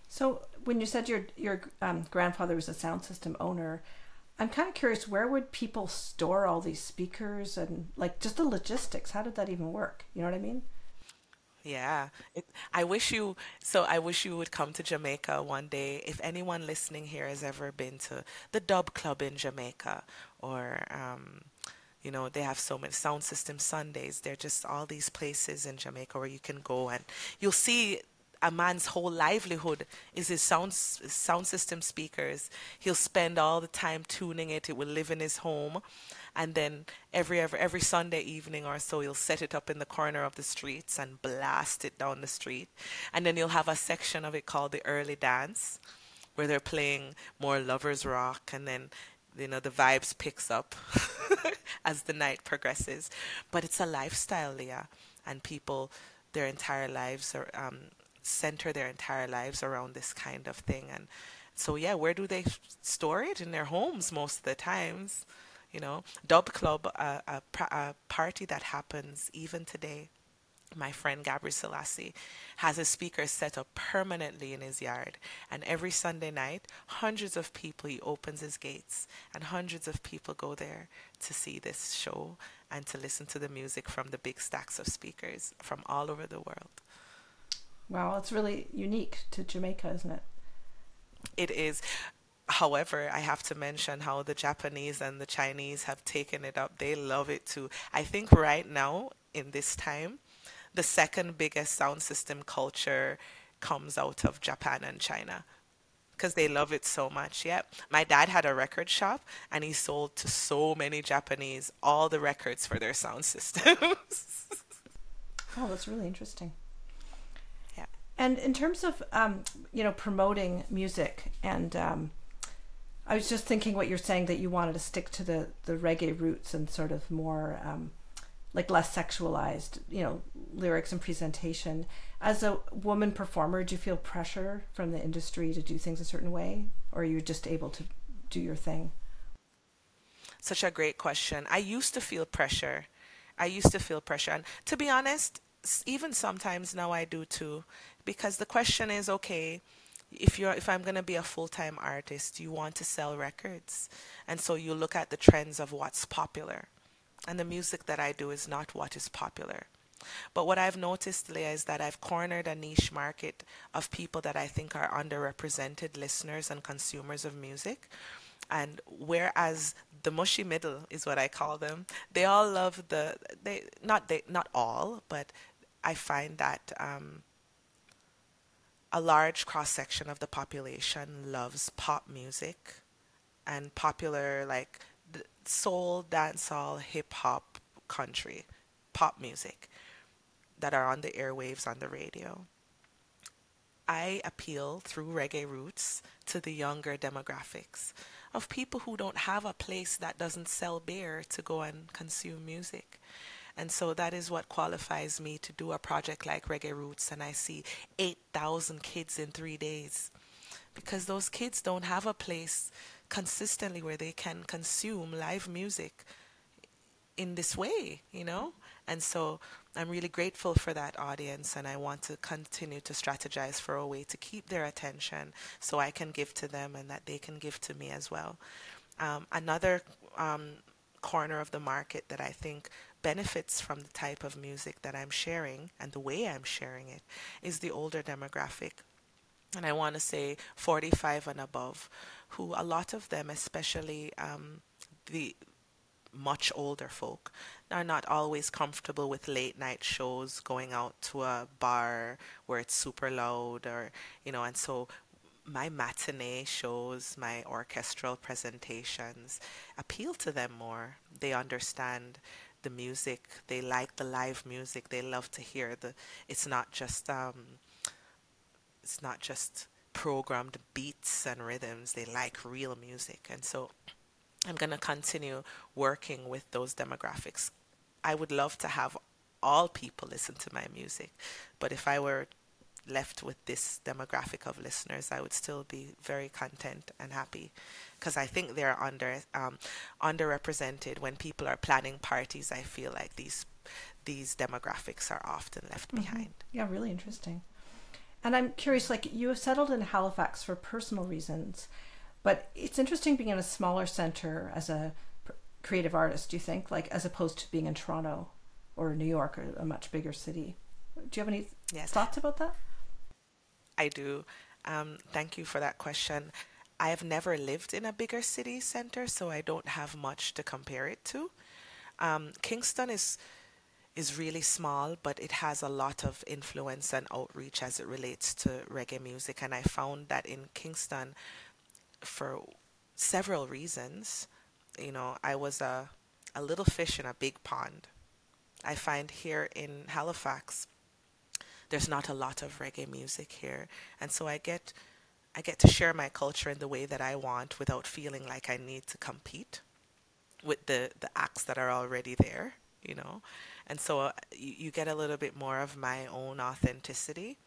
So when you said your your um, grandfather was a sound system owner, I'm kind of curious where would people store all these speakers and like just the logistics? How did that even work? You know what I mean? Yeah, it, I wish you. So I wish you would come to Jamaica one day. If anyone listening here has ever been to the Dub Club in Jamaica, or um, you know, they have so many sound system Sundays. They're just all these places in Jamaica where you can go and you'll see a man's whole livelihood is his sound sound system speakers. He'll spend all the time tuning it. It will live in his home, and then every every every Sunday evening or so, he'll set it up in the corner of the streets and blast it down the street. And then you'll have a section of it called the early dance, where they're playing more lovers rock, and then you know the vibes picks up as the night progresses. But it's a lifestyle, Leah, and people their entire lives are um, center their entire lives around this kind of thing. And so, yeah, where do they store it? In their homes most of the times. You know, Dub Club, uh, a, a party that happens even today. My friend Gabriel Selassie has a speaker set up permanently in his yard. And every Sunday night, hundreds of people, he opens his gates, and hundreds of people go there to see this show and to listen to the music from the big stacks of speakers from all over the world. Wow, it's really unique to Jamaica, isn't it? It is. However, I have to mention how the Japanese and the Chinese have taken it up. They love it too. I think right now, in this time, the second biggest sound system culture comes out of Japan and China because they love it so much. Yep. My dad had a record shop and he sold to so many Japanese all the records for their sound systems. oh, that's really interesting. And in terms of um, you know promoting music, and um, I was just thinking what you're saying that you wanted to stick to the the reggae roots and sort of more um, like less sexualized, you know, lyrics and presentation. As a woman performer, do you feel pressure from the industry to do things a certain way, or are you just able to do your thing? Such a great question. I used to feel pressure. I used to feel pressure, and to be honest, even sometimes now I do too because the question is okay if you're if I'm going to be a full-time artist you want to sell records. And so you look at the trends of what's popular. And the music that I do is not what is popular. But what I've noticed Leah is that I've cornered a niche market of people that I think are underrepresented listeners and consumers of music. And whereas the mushy middle is what I call them they all love the they not they not all but I find that um, a large cross section of the population loves pop music and popular like soul, dancehall, hip hop, country, pop music that are on the airwaves on the radio. I appeal through reggae roots to the younger demographics of people who don't have a place that doesn't sell beer to go and consume music. And so that is what qualifies me to do a project like Reggae Roots. And I see 8,000 kids in three days because those kids don't have a place consistently where they can consume live music in this way, you know? And so I'm really grateful for that audience, and I want to continue to strategize for a way to keep their attention so I can give to them and that they can give to me as well. Um, another um, corner of the market that I think benefits from the type of music that I'm sharing and the way I'm sharing it is the older demographic. And I want to say 45 and above, who a lot of them, especially um, the much older folk, are not always comfortable with late night shows, going out to a bar where it's super loud, or, you know, and so my matinee shows, my orchestral presentations appeal to them more. They understand the music. They like the live music. They love to hear the. It's not just um, it's not just programmed beats and rhythms. They like real music, and so I'm gonna continue working with those demographics. I would love to have all people listen to my music, but if I were left with this demographic of listeners, I would still be very content and happy because I think they're under um, underrepresented when people are planning parties. I feel like these these demographics are often left mm-hmm. behind. Yeah, really interesting. And I'm curious, like you have settled in Halifax for personal reasons, but it's interesting being in a smaller center as a creative artist. Do you think, like, as opposed to being in Toronto or New York, or a much bigger city? Do you have any yes. thoughts about that? I do. Um, thank you for that question. I have never lived in a bigger city center, so I don't have much to compare it to. Um, Kingston is is really small, but it has a lot of influence and outreach as it relates to reggae music. And I found that in Kingston, for several reasons, you know, I was a, a little fish in a big pond. I find here in Halifax, there's not a lot of reggae music here, and so I get I get to share my culture in the way that I want without feeling like I need to compete with the the acts that are already there, you know. And so uh, you, you get a little bit more of my own authenticity.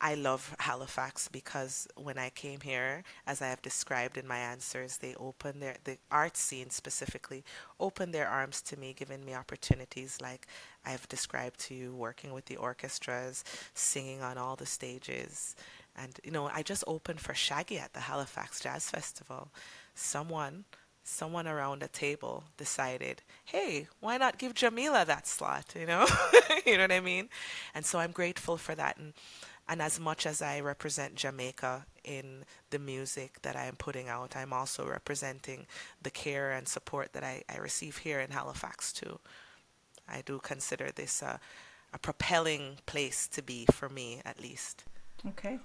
I love Halifax because when I came here, as I have described in my answers, they opened their the art scene specifically opened their arms to me, giving me opportunities like I've described to you, working with the orchestras, singing on all the stages, and you know I just opened for Shaggy at the Halifax Jazz Festival. Someone someone around a table decided, hey, why not give Jah'Mila that slot? You know, you know what I mean? And so I'm grateful for that. And and as much as I represent Jamaica in the music that I am putting out, I'm also representing the care and support that I, I receive here in Halifax too. I do consider this a, a propelling place to be for me, at least. Okay.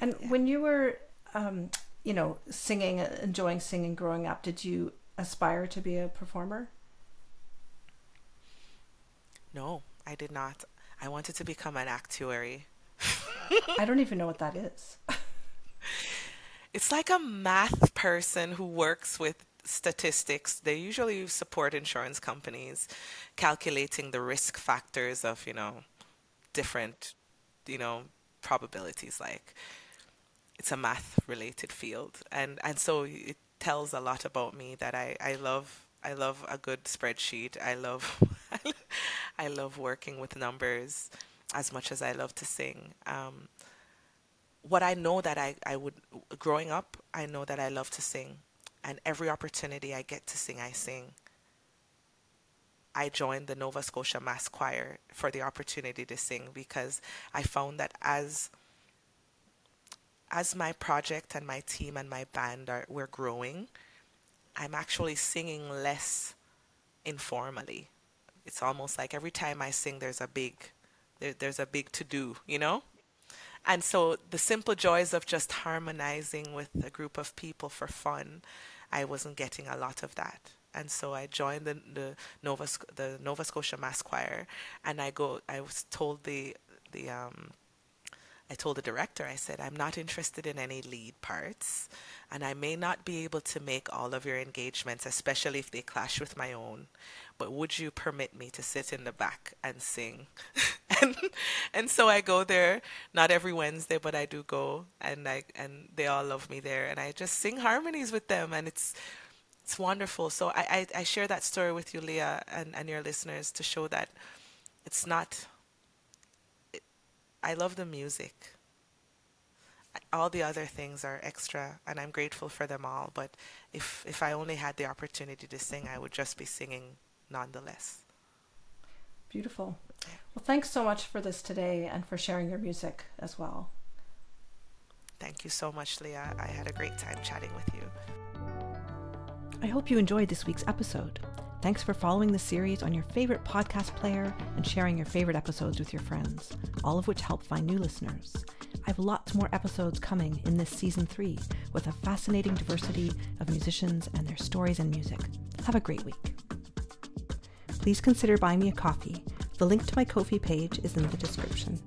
And yeah. when you were um, you know, singing, enjoying singing growing up, did you aspire to be a performer? No, I did not. I wanted to become an actuary. I don't even know what that is. it's like a math person who works with statistics. They usually support insurance companies calculating the risk factors of, you know, different, you know, probabilities like it's a math related field and and so it tells a lot about me that I, I love I love a good spreadsheet. I love I love working with numbers as much as I love to sing. Um, what I know that I, I would growing up, I know that I love to sing and every opportunity I get to sing I sing. I joined the Nova Scotia Mass Choir for the opportunity to sing because I found that as as my project and my team and my band are we're growing, I'm actually singing less informally. It's almost like every time I sing, there's a big, there, there's a big to do, you know. And so the simple joys of just harmonizing with a group of people for fun, I wasn't getting a lot of that. And so I joined the, the Nova the Nova Scotia Mass Choir, and I go. I was told the the um, I told the director, I said, I'm not interested in any lead parts, and I may not be able to make all of your engagements, especially if they clash with my own. But would you permit me to sit in the back and sing? and and so I go there, not every Wednesday, but I do go, and I and they all love me there, and I just sing harmonies with them, and it's it's wonderful. So I, I, I share that story with you, Leah, and, and your listeners to show that it's not I love the music. All the other things are extra, and I'm grateful for them all. But if if I only had the opportunity to sing, I would just be singing nonetheless. Beautiful. Well, thanks so much for this today and for sharing your music as well. Thank you so much, Leah. I had a great time chatting with you. I hope you enjoyed this week's episode. Thanks for following the series on your favorite podcast player and sharing your favorite episodes with your friends, all of which help find new listeners. I have lots more episodes coming in this season three with a fascinating diversity of musicians and their stories and music. Have a great week. Please consider buying me a coffee. The link to my Ko-fi page is in the description.